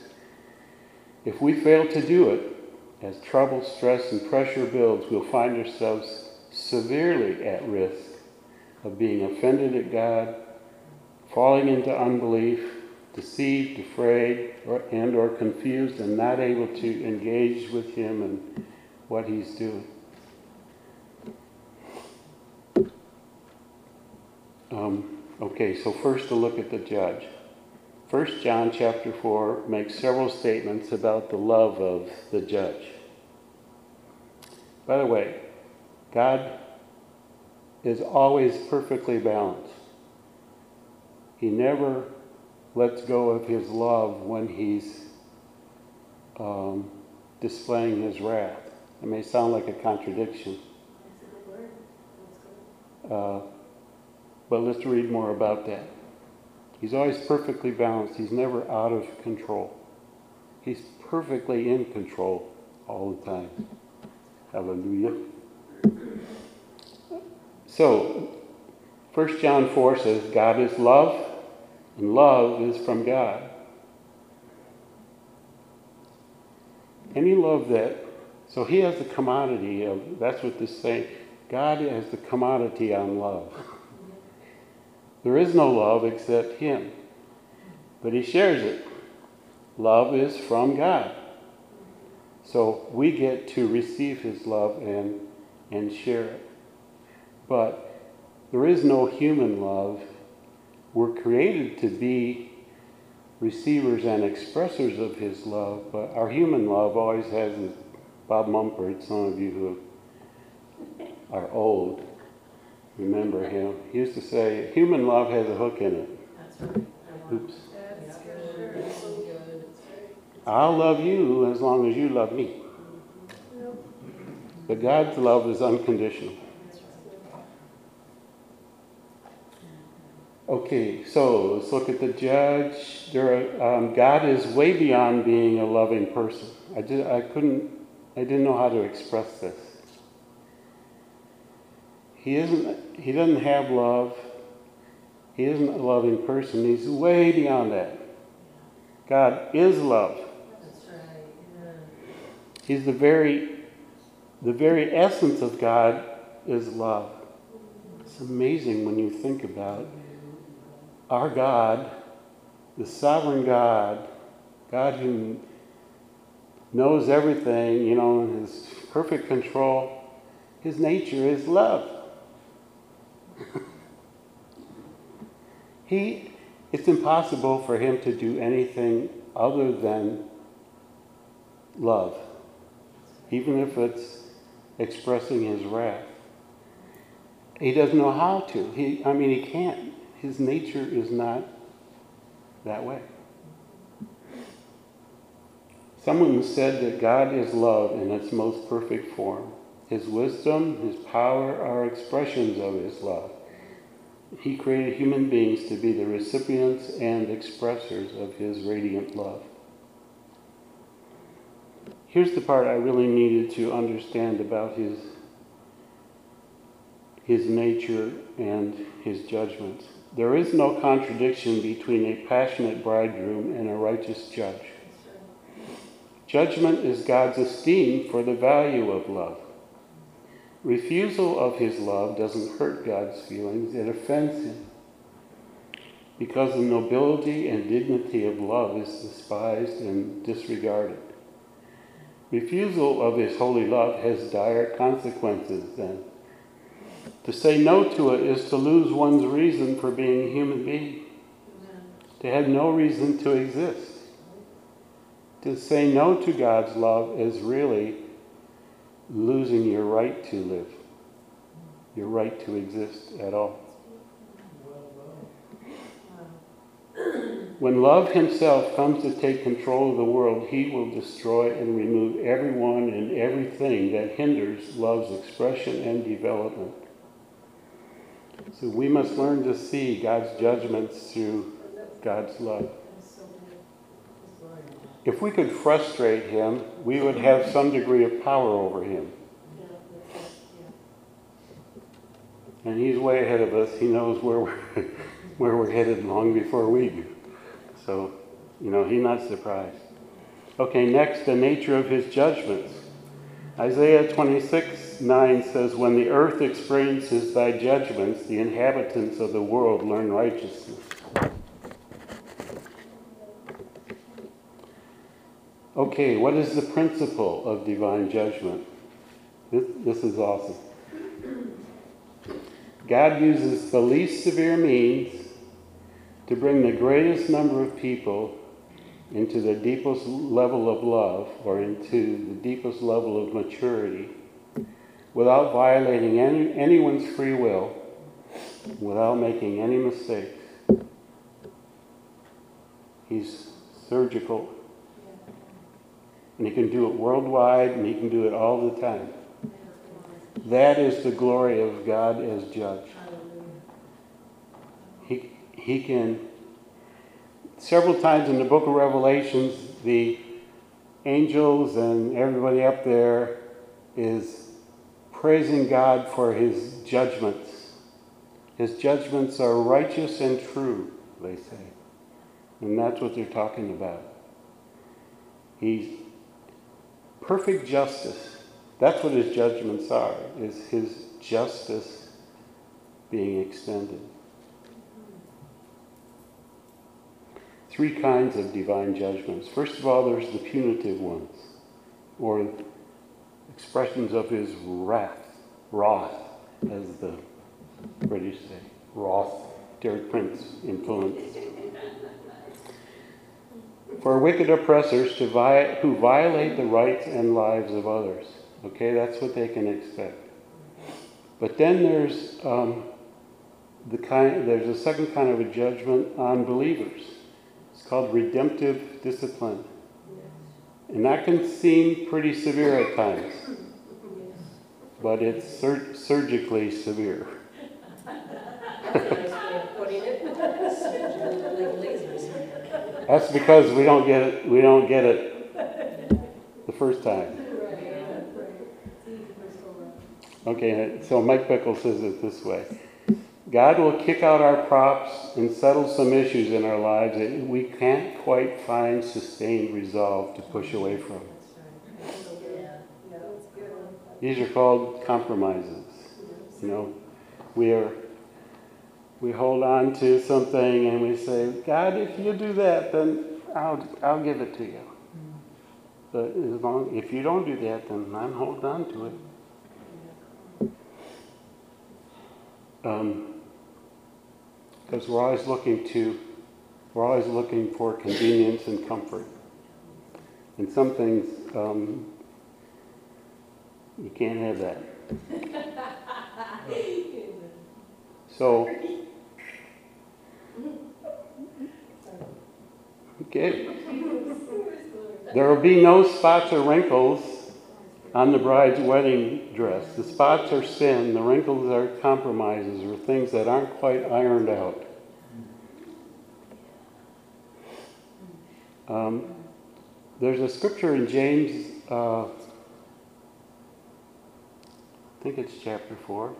If we fail to do it, as trouble, stress, and pressure builds, we'll find ourselves severely at risk of being offended at God, falling into unbelief, deceived, afraid, or, and or confused, and not able to engage with Him and what He's doing. Um, okay, so first to look at the judge. First John chapter 4 makes several statements about the love of the judge. By the way, God is always perfectly balanced. He never lets go of his love when he's um, displaying his wrath. It may sound like a contradiction. Uh, but let's read more about that. He's always perfectly balanced. He's never out of control. He's perfectly in control all the time. Hallelujah. So, 1 John 4 says, God is love, and love is from God. Any love that, so he has the commodity of, that's what this saying, God has the commodity on love. There is no love except him, but he shares it. Love is from God. So we get to receive his love and, and share it. But there is no human love. We're created to be receivers and expressors of his love, but our human love always has. Bob Mumford, some of you who are old, remember him. He used to say, human love has a hook in it. Oops. I'll love you as long as you love me. But God's love is unconditional. Okay, so let's look at the judge. There, are, um, God is way beyond being a loving person. I, did, I couldn't, I didn't know how to express this. He isn't, he doesn't have love. He isn't a loving person. He's way beyond that. God is love. That's right. He's the very, the very essence of God is love. It's amazing when you think about it. our God, the sovereign God, God who knows everything, you know, in his perfect control, his nature is love. [LAUGHS] he, it's impossible for him to do anything other than love, even if it's expressing his wrath. He doesn't know how to. He, I mean, he can't his nature is not that way. Someone said that God is love in its most perfect form. His wisdom, his power are expressions of his love. He created human beings to be the recipients and expressors of his radiant love. Here's the part I really needed to understand about his, his nature and his judgments. There is no contradiction between a passionate bridegroom and a righteous judge. Judgment is God's esteem for the value of love. Refusal of his love doesn't hurt God's feelings, it offends him. Because the nobility and dignity of love is despised and disregarded. Refusal of his holy love has dire consequences then. To say no to it is to lose one's reason for being a human being. to have no reason to exist. To say no to God's love is really losing your right to live, your right to exist at all. When love himself comes to take control of the world, he will destroy and remove everyone and everything that hinders love's expression and development. So we must learn to see God's judgments through God's love. If we could frustrate him, we would have some degree of power over him. And he's way ahead of us. He knows where we're, [LAUGHS] where we're headed long before we do. So, you know, he's not surprised. Okay, next, the nature of his judgments. Isaiah 26, 9 says, When the earth experiences thy judgments, the inhabitants of the world learn righteousness. Okay, what is the principle of divine judgment? This, this is awesome. God uses the least severe means to bring the greatest number of people into the deepest level of love or into the deepest level of maturity without violating any, anyone's free will, without making any mistakes. He's surgical. And he can do it worldwide and he can do it all the time. That is the glory of God as judge. He, he can, several times in the book of Revelations, the angels and everybody up there is praising God for his judgments. His judgments are righteous and true, they say. And that's what they're talking about. He's perfect justice. That's what his judgments are, is his justice being extended. Three kinds of divine judgments. First of all, there's the punitive ones, or expressions of his wrath, wrath, as the British say, wrath, Derek Prince influence. For wicked oppressors to vi- who violate the rights and lives of others. Okay, that's what they can expect. But then there's um, the kind. There's a second kind of a judgment on believers. It's called redemptive discipline, and that can seem pretty severe at times, but it's sur- surgically severe. [LAUGHS] That's because we don't get it. We don't get it the first time. Okay, so Mike Bickle says it this way God will kick out our props and settle some issues in our lives that we can't quite find sustained resolve to push away from. These are called compromises. You know, we are we hold on to something and we say, God, if you do that, then I'll I'll give it to you. But as long if you don't do that, then I'm holding on to it. because um, we're always looking to, we're always looking for convenience and comfort. And some things, um, you can't have that. [LAUGHS] So, okay. There will be no spots or wrinkles on the bride's wedding dress. The spots are sin, the wrinkles are compromises or things that aren't quite ironed out. Um, there's a scripture in James, uh, I think it's chapter 4.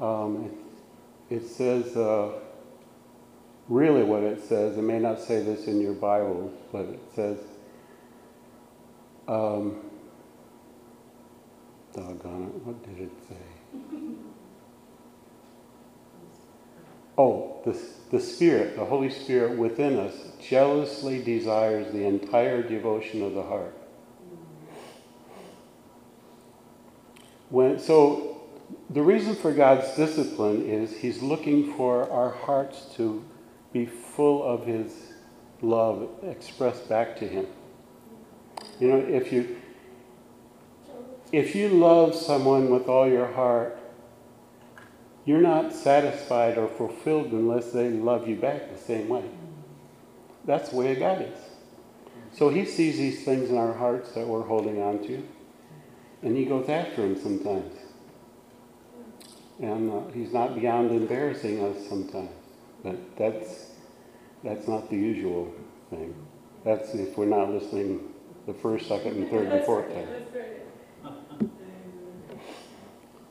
Um, it, says, uh, really what it says, it may not say this in your Bible, but it says, um, Doggone it, what did it say? [LAUGHS] Oh, the, the Spirit, the Holy Spirit within us, jealously desires the entire devotion of the heart. When, so, the reason for God's discipline is He's looking for our hearts to be full of His love expressed back to Him. You know, if you if you love someone with all your heart, you're not satisfied or fulfilled unless they love you back the same way. That's the way God is. So He sees these things in our hearts that we're holding on to, and He goes after them sometimes. And uh, He's not beyond embarrassing us sometimes, but that's that's not the usual thing. That's if we're not listening the first, second, and third, and fourth time. [LAUGHS]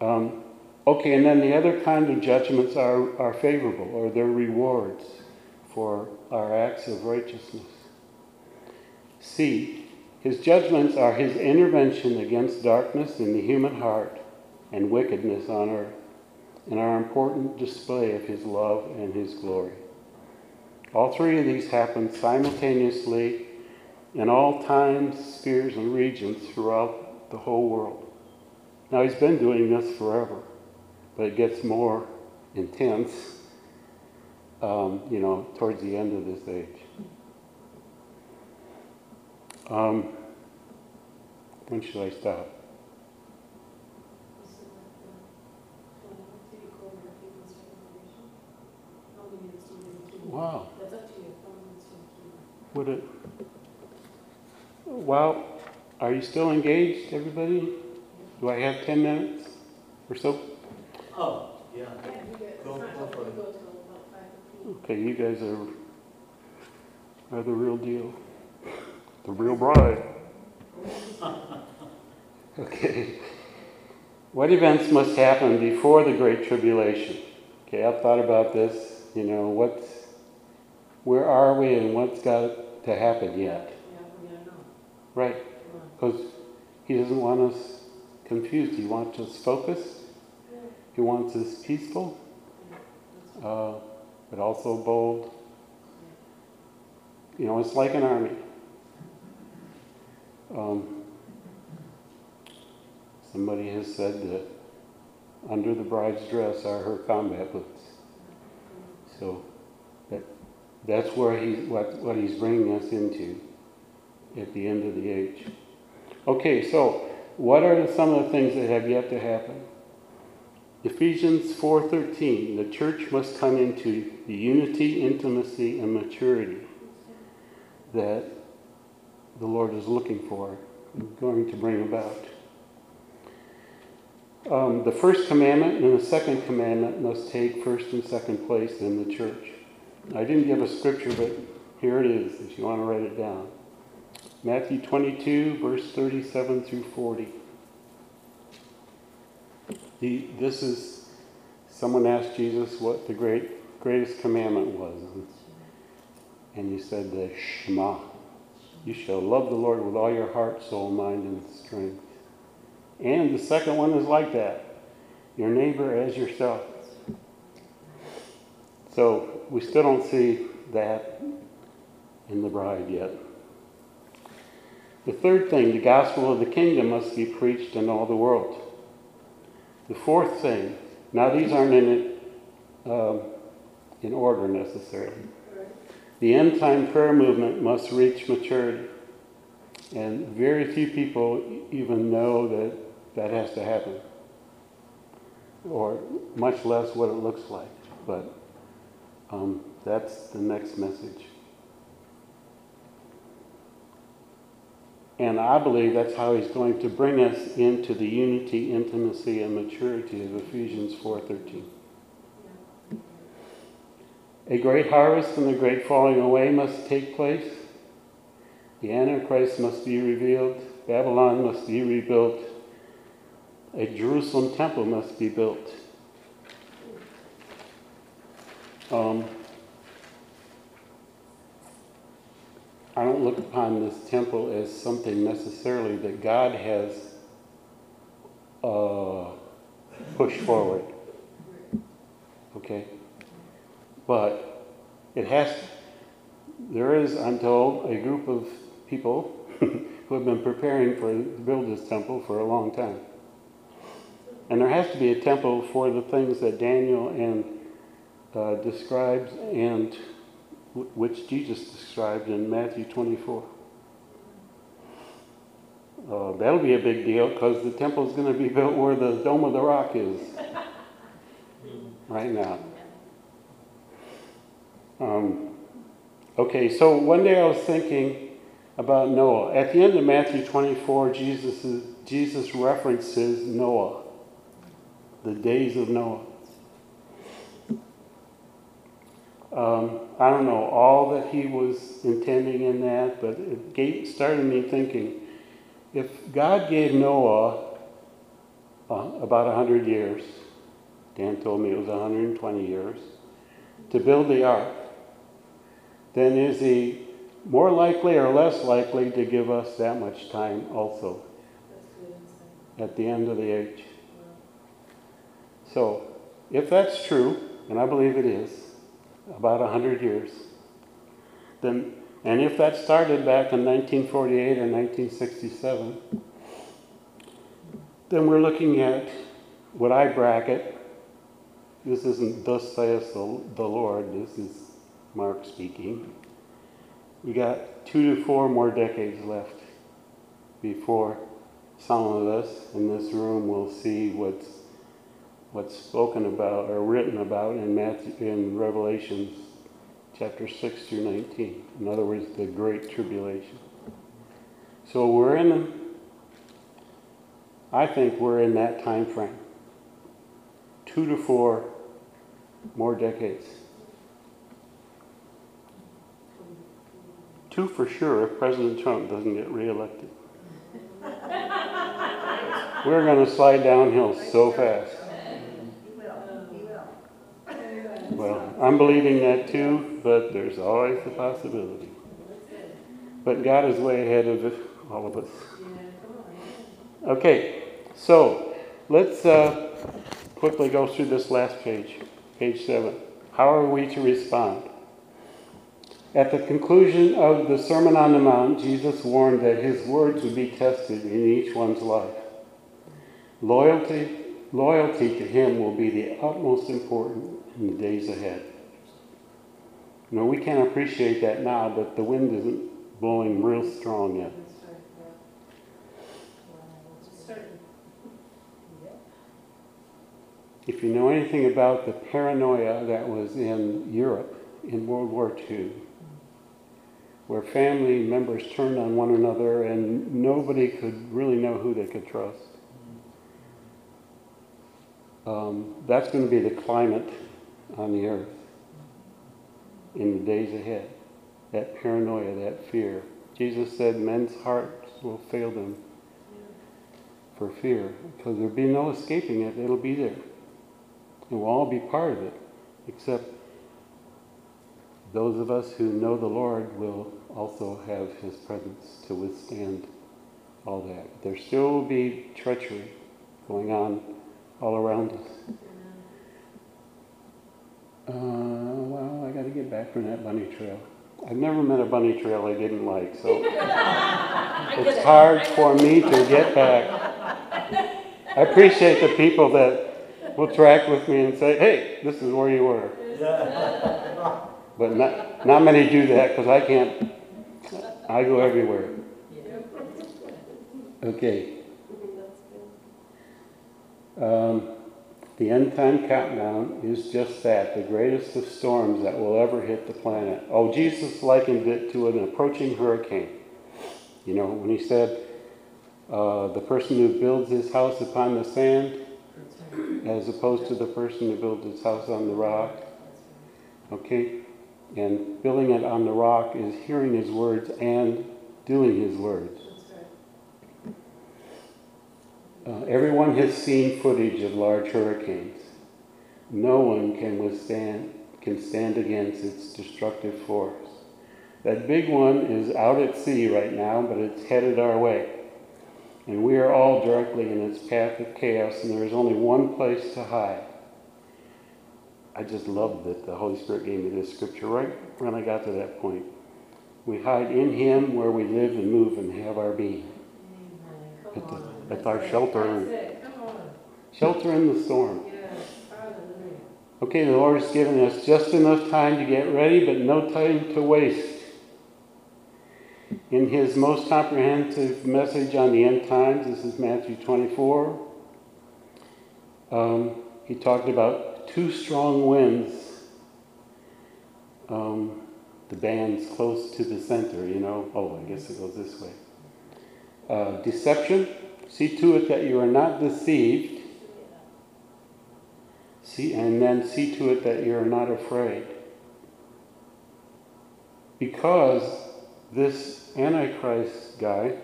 Um, okay, and then the other kind of judgments are, are favorable, or they're rewards for our acts of righteousness. C, his judgments are his intervention against darkness in the human heart and wickedness on earth, and are important display of his love and his glory. All three of these happen simultaneously in all times, spheres, and regions throughout the whole world. Now, he's been doing this forever, but it gets more intense, um, you know, towards the end of this age. Um, when should I stop? Wow. That's up to you. How many minutes do you keep? Would it? Well, are you still engaged, everybody? Do I have 10 minutes or so? Oh, yeah. Yeah, Go- go for it. go till about five fifteen. Okay, you guys are, are the real deal. The real bride. [LAUGHS] Okay. What events must happen before the Great Tribulation? Okay, I've thought about this. You know, what's, where are we and what's got to happen yet? Yeah, we gotta know. Right. Because he doesn't want us confused. He wants us focused. He wants us peaceful, uh, but also bold. You know, it's like an army. Um, somebody has said that under the bride's dress are her combat boots. So that, that's where he, what, what he's bringing us into at the end of the age. Okay, so what are some of the things that have yet to happen? Ephesians 4:13, the church must come into the unity, intimacy, and maturity that the Lord is looking for, going to bring about. Um, the first commandment and the second commandment must take first and second place in the church. I didn't give a scripture, but here it is if you want to write it down. Matthew 22, verse 37 through 40. The, this is, someone asked Jesus what the great, greatest commandment was. And he said, the Shema. You shall love the Lord with all your heart, soul, mind, and strength. And the second one is like that your neighbor as yourself. So we still don't see that in the bride yet. The third thing, the gospel of the kingdom must be preached in all the world. The fourth thing, now these aren't in it um, in order necessarily. The end time prayer movement must reach maturity. And very few people even know that that has to happen, or much less what it looks like. But um, that's the next message. And I believe that's how he's going to bring us into the unity, intimacy, and maturity of Ephesians 4:13. A great harvest and a great falling away must take place. The Antichrist must be revealed. Babylon must be rebuilt. A Jerusalem temple must be built. Um, I don't look upon this temple as something necessarily that God has uh, pushed forward. Okay? But it has, there is, I'm told, a group of people [LAUGHS] who have been preparing for to build this temple for a long time. And there has to be a temple for the things that Daniel and uh, describes and which Jesus described in Matthew 24. Uh, that'll be a big deal because the temple is going to be built where the Dome of the Rock is [LAUGHS] right now. Um, okay, so one day I was thinking about Noah. At the end of Matthew 24, Jesus, is, Jesus references Noah, the days of Noah. Um, I don't know all that he was intending in that, but it gave, started me thinking if God gave Noah uh, about 100 years, Dan told me it was 120 years, to build the ark, then is he more likely or less likely to give us that much time also at the end of the age? So, if that's true, and I believe it is, about 100 years, then, and if that started back in 1948 or 1967, then we're looking at what I bracket. This isn't thus saith the, the Lord, this is Mark speaking. We got two to four more decades left before some of us in this room will see what's what's spoken about or written about in Matthew in Revelations chapter 6 through 19. In other words, the great tribulation. So we're in I think we're in that time frame. Two to four more decades. Two for sure if President Trump doesn't get reelected. [LAUGHS] We're going to slide downhill so fast. Well, I'm believing that too, but there's always the possibility. But God is way ahead of all of us. Okay, so let's uh, quickly go through this last page, page seven. How are we to respond? At the conclusion of the Sermon on the Mount, Jesus warned that his words would be tested in each one's life. Loyalty, loyalty to him will be the utmost important in the days ahead. You know, we can't appreciate that now, but the wind isn't blowing real strong yet. If you know anything about the paranoia that was in Europe in World War II, where family members turned on one another and nobody could really know who they could trust, um, that's going to be the climate on the earth in the days ahead. That paranoia, that fear. Jesus said men's hearts will fail them for fear because there'll be no escaping it, it'll be there. And we'll all be part of it, except those of us who know the Lord will also have His presence to withstand all that. There still will be treachery going on all around us. Uh, well, I got to get back from that bunny trail. I've never met a bunny trail I didn't like, so [LAUGHS] it's hard [LAUGHS] for me to get back. I appreciate the people that will track with me and say, hey, this is where you were. But not, not many do that because I can't, I go everywhere. Okay. Um, the end time countdown is just that, the greatest of storms that will ever hit the planet. Oh, Jesus likened it to an approaching hurricane. You know, when he said, uh, the person who builds his house upon the sand, as opposed to the person who builds his house on the rock. Okay? And building it on the rock is hearing his words and doing his words. Uh, everyone has seen footage of large hurricanes. No one can withstand, can stand against its destructive force. That big one is out at sea right now, but it's headed our way. And we are all directly in its path of chaos, and there is only one place to hide. I just love that the Holy Spirit gave me this scripture right when I got to that point. We hide in Him where we live and move and have our being. At, the, at our shelter. Shelter in the storm. Okay, the Lord's given us just enough time to get ready, but no time to waste. In his most comprehensive message on the end times, this is Matthew 24, um, he talked about two strong winds. Um, the band's close to the center, you know. Oh, I guess it goes this way. Uh, deception. See to it that you are not deceived. See, and then see to it that you are not afraid. Because this Antichrist guy,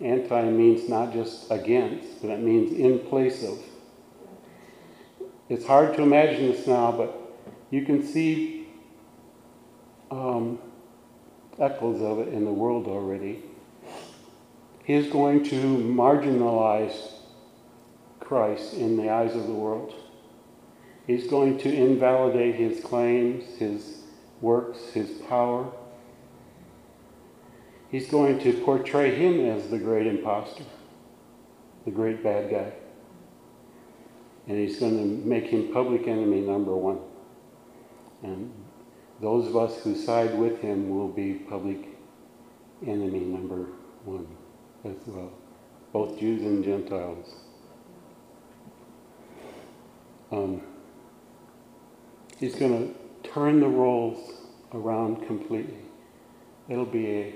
anti means not just against, but it means in place of. It's hard to imagine this now, but you can see um, echoes of it in the world already. He's going to marginalize Christ in the eyes of the world. He's going to invalidate his claims, his works, his power. He's going to portray him as the great impostor, the great bad guy. And he's going to make him public enemy number one. And those of us who side with him will be public enemy number one as well, both Jews and Gentiles. Um, he's going to turn the roles around completely. It'll be a,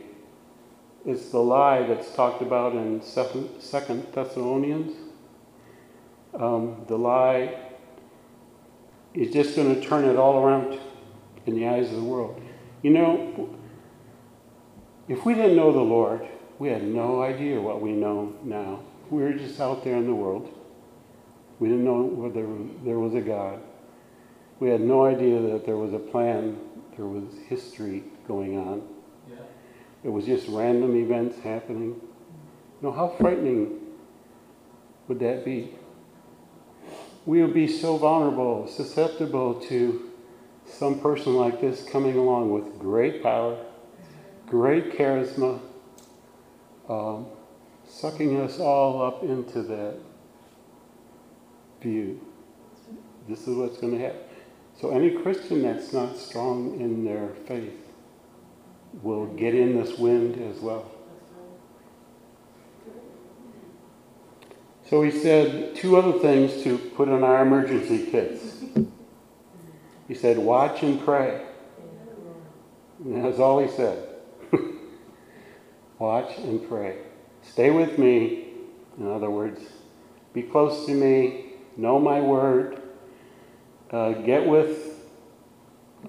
it's the lie that's talked about in Second, Second Thessalonians. Um, the lie is just going to turn it all around in the eyes of the world. You know, if we didn't know the Lord, we had no idea what we know now. We were just out there in the world. We didn't know whether there was a God. We had no idea that there was a plan, there was history going on. Yeah. It was just random events happening. You know, how frightening would that be? We would be so vulnerable, susceptible to some person like this coming along with great power, great charisma, um, sucking us all up into that view. This is what's going to happen. So, any Christian that's not strong in their faith will get in this wind as well. So, he said two other things to put in our emergency kits. He said, Watch and pray. And that's all he said. Watch and pray. Stay with me. In other words, be close to me. Know my word. Uh, get with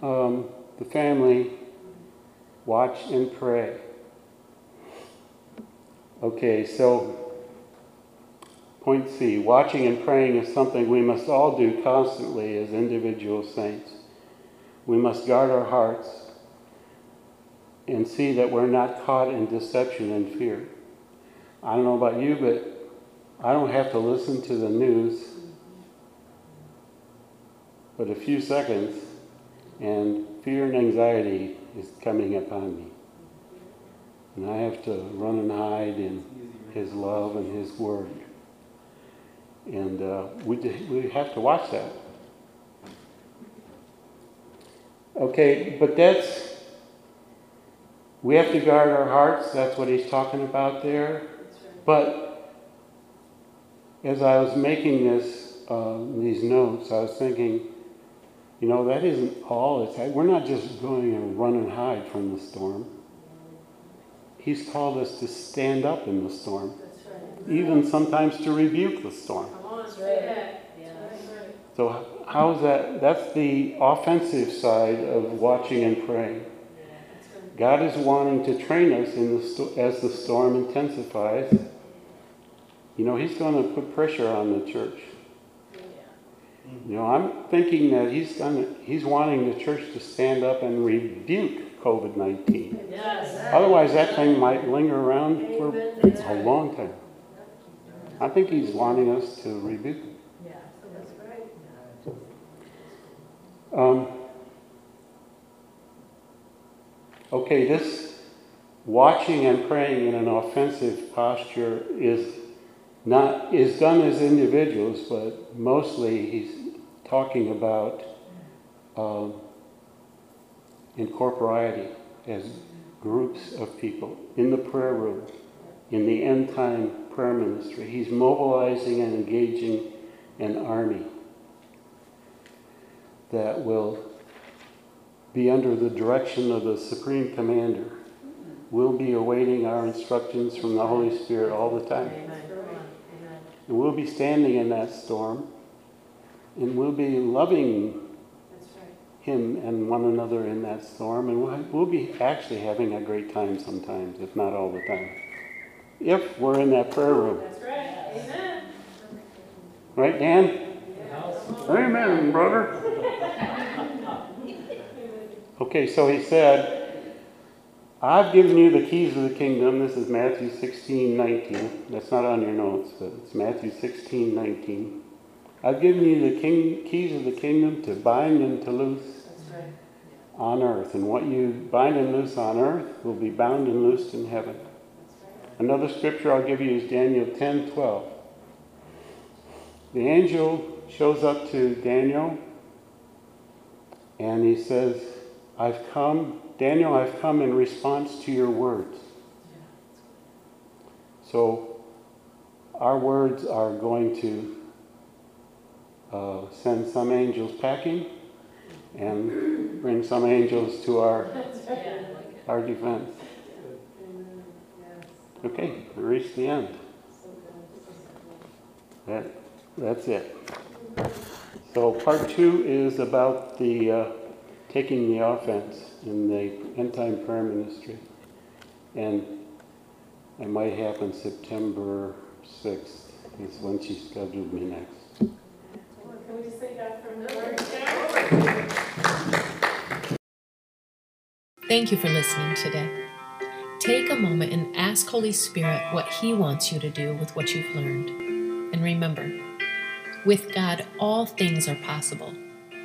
um, the family. Watch and pray. Okay, so point C watching and praying is something we must all do constantly as individual saints. We must guard our hearts and see that we're not caught in deception and fear. I don't know about you, but I don't have to listen to the news but a few seconds, and fear and anxiety is coming upon me. And I have to run and hide in His love and His Word. And uh, we, we have to watch that. Okay, but that's, we have to guard our hearts. That's what he's talking about there. But as I was making this, uh, these notes, I was thinking, you know, that isn't all it's We're not just going and run and hide from the storm. He's called us to stand up in the storm, even sometimes to rebuke the storm. So, how's that? That's the offensive side of watching and praying. God is wanting to train us in the as the storm intensifies. You know, He's going to put pressure on the church. You know, I'm thinking that He's going to, He's wanting the church to stand up and rebuke COVID 19. Yes. Otherwise, that thing might linger around for a long time. I think He's wanting us to rebuke it. Yeah, that's right. Um, okay, this watching and praying in an offensive posture is not is done as individuals, but mostly he's talking about um, incorporeity as groups of people in the prayer room, in the end time prayer ministry. He's mobilizing and engaging an army that will be under the direction of the Supreme Commander. We'll be awaiting our instructions from the Holy Spirit all the time. And we'll be standing in that storm and we'll be loving him and one another in that storm, and we'll, we'll be actually having a great time sometimes, if not all the time. If we're in that prayer room. That's right. Amen. Right, Dan? Amen, brother. [LAUGHS] Okay, so he said, I've given you the keys of the kingdom. This is Matthew 16, 19. That's not on your notes, but it's Matthew 16, 19. I've given you the king, keys of the kingdom to bind and to loose on earth. And what you bind and loose on earth will be bound and loosed in heaven. Another scripture I'll give you is Daniel 10 12. The angel shows up to Daniel and he says, I've come, Daniel, I've come in response to your words. So our words are going to uh, send some angels packing and bring some angels to our, our defense. Okay, we reached the end. That, that's it. So part two is about the uh, taking the offense in the end time prayer ministry. And it might happen September 6th is when she scheduled me next. Can we just say that from the Lord? Thank you for listening today. Take a moment and ask Holy Spirit what He wants you to do with what you've learned. And remember, with God, all things are possible.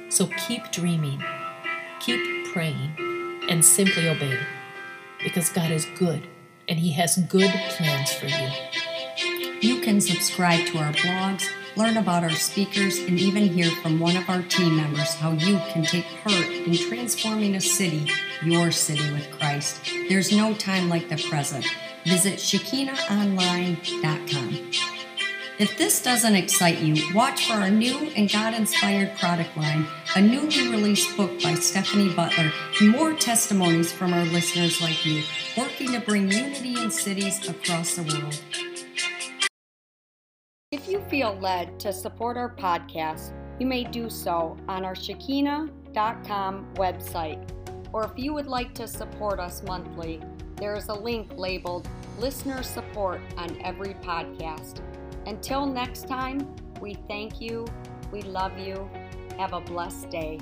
So keep dreaming, keep praying, and simply obey. Because God is good and He has good plans for you. You can subscribe to our blogs, learn about our speakers, and even hear from one of our team members how you can take part in transforming a city, your city with Christ. There's no time like the present. Visit ShekinahOnline.com. If this doesn't excite you, watch for our new and God inspired product line, a newly released book by Stephanie Butler, and more testimonies from our listeners like you, working to bring unity in cities across the world. If you feel led to support our podcast, you may do so on our Shekinah.com website. Or if you would like to support us monthly, there is a link labeled Listener Support on every podcast. Until next time, we thank you, we love you, have a blessed day.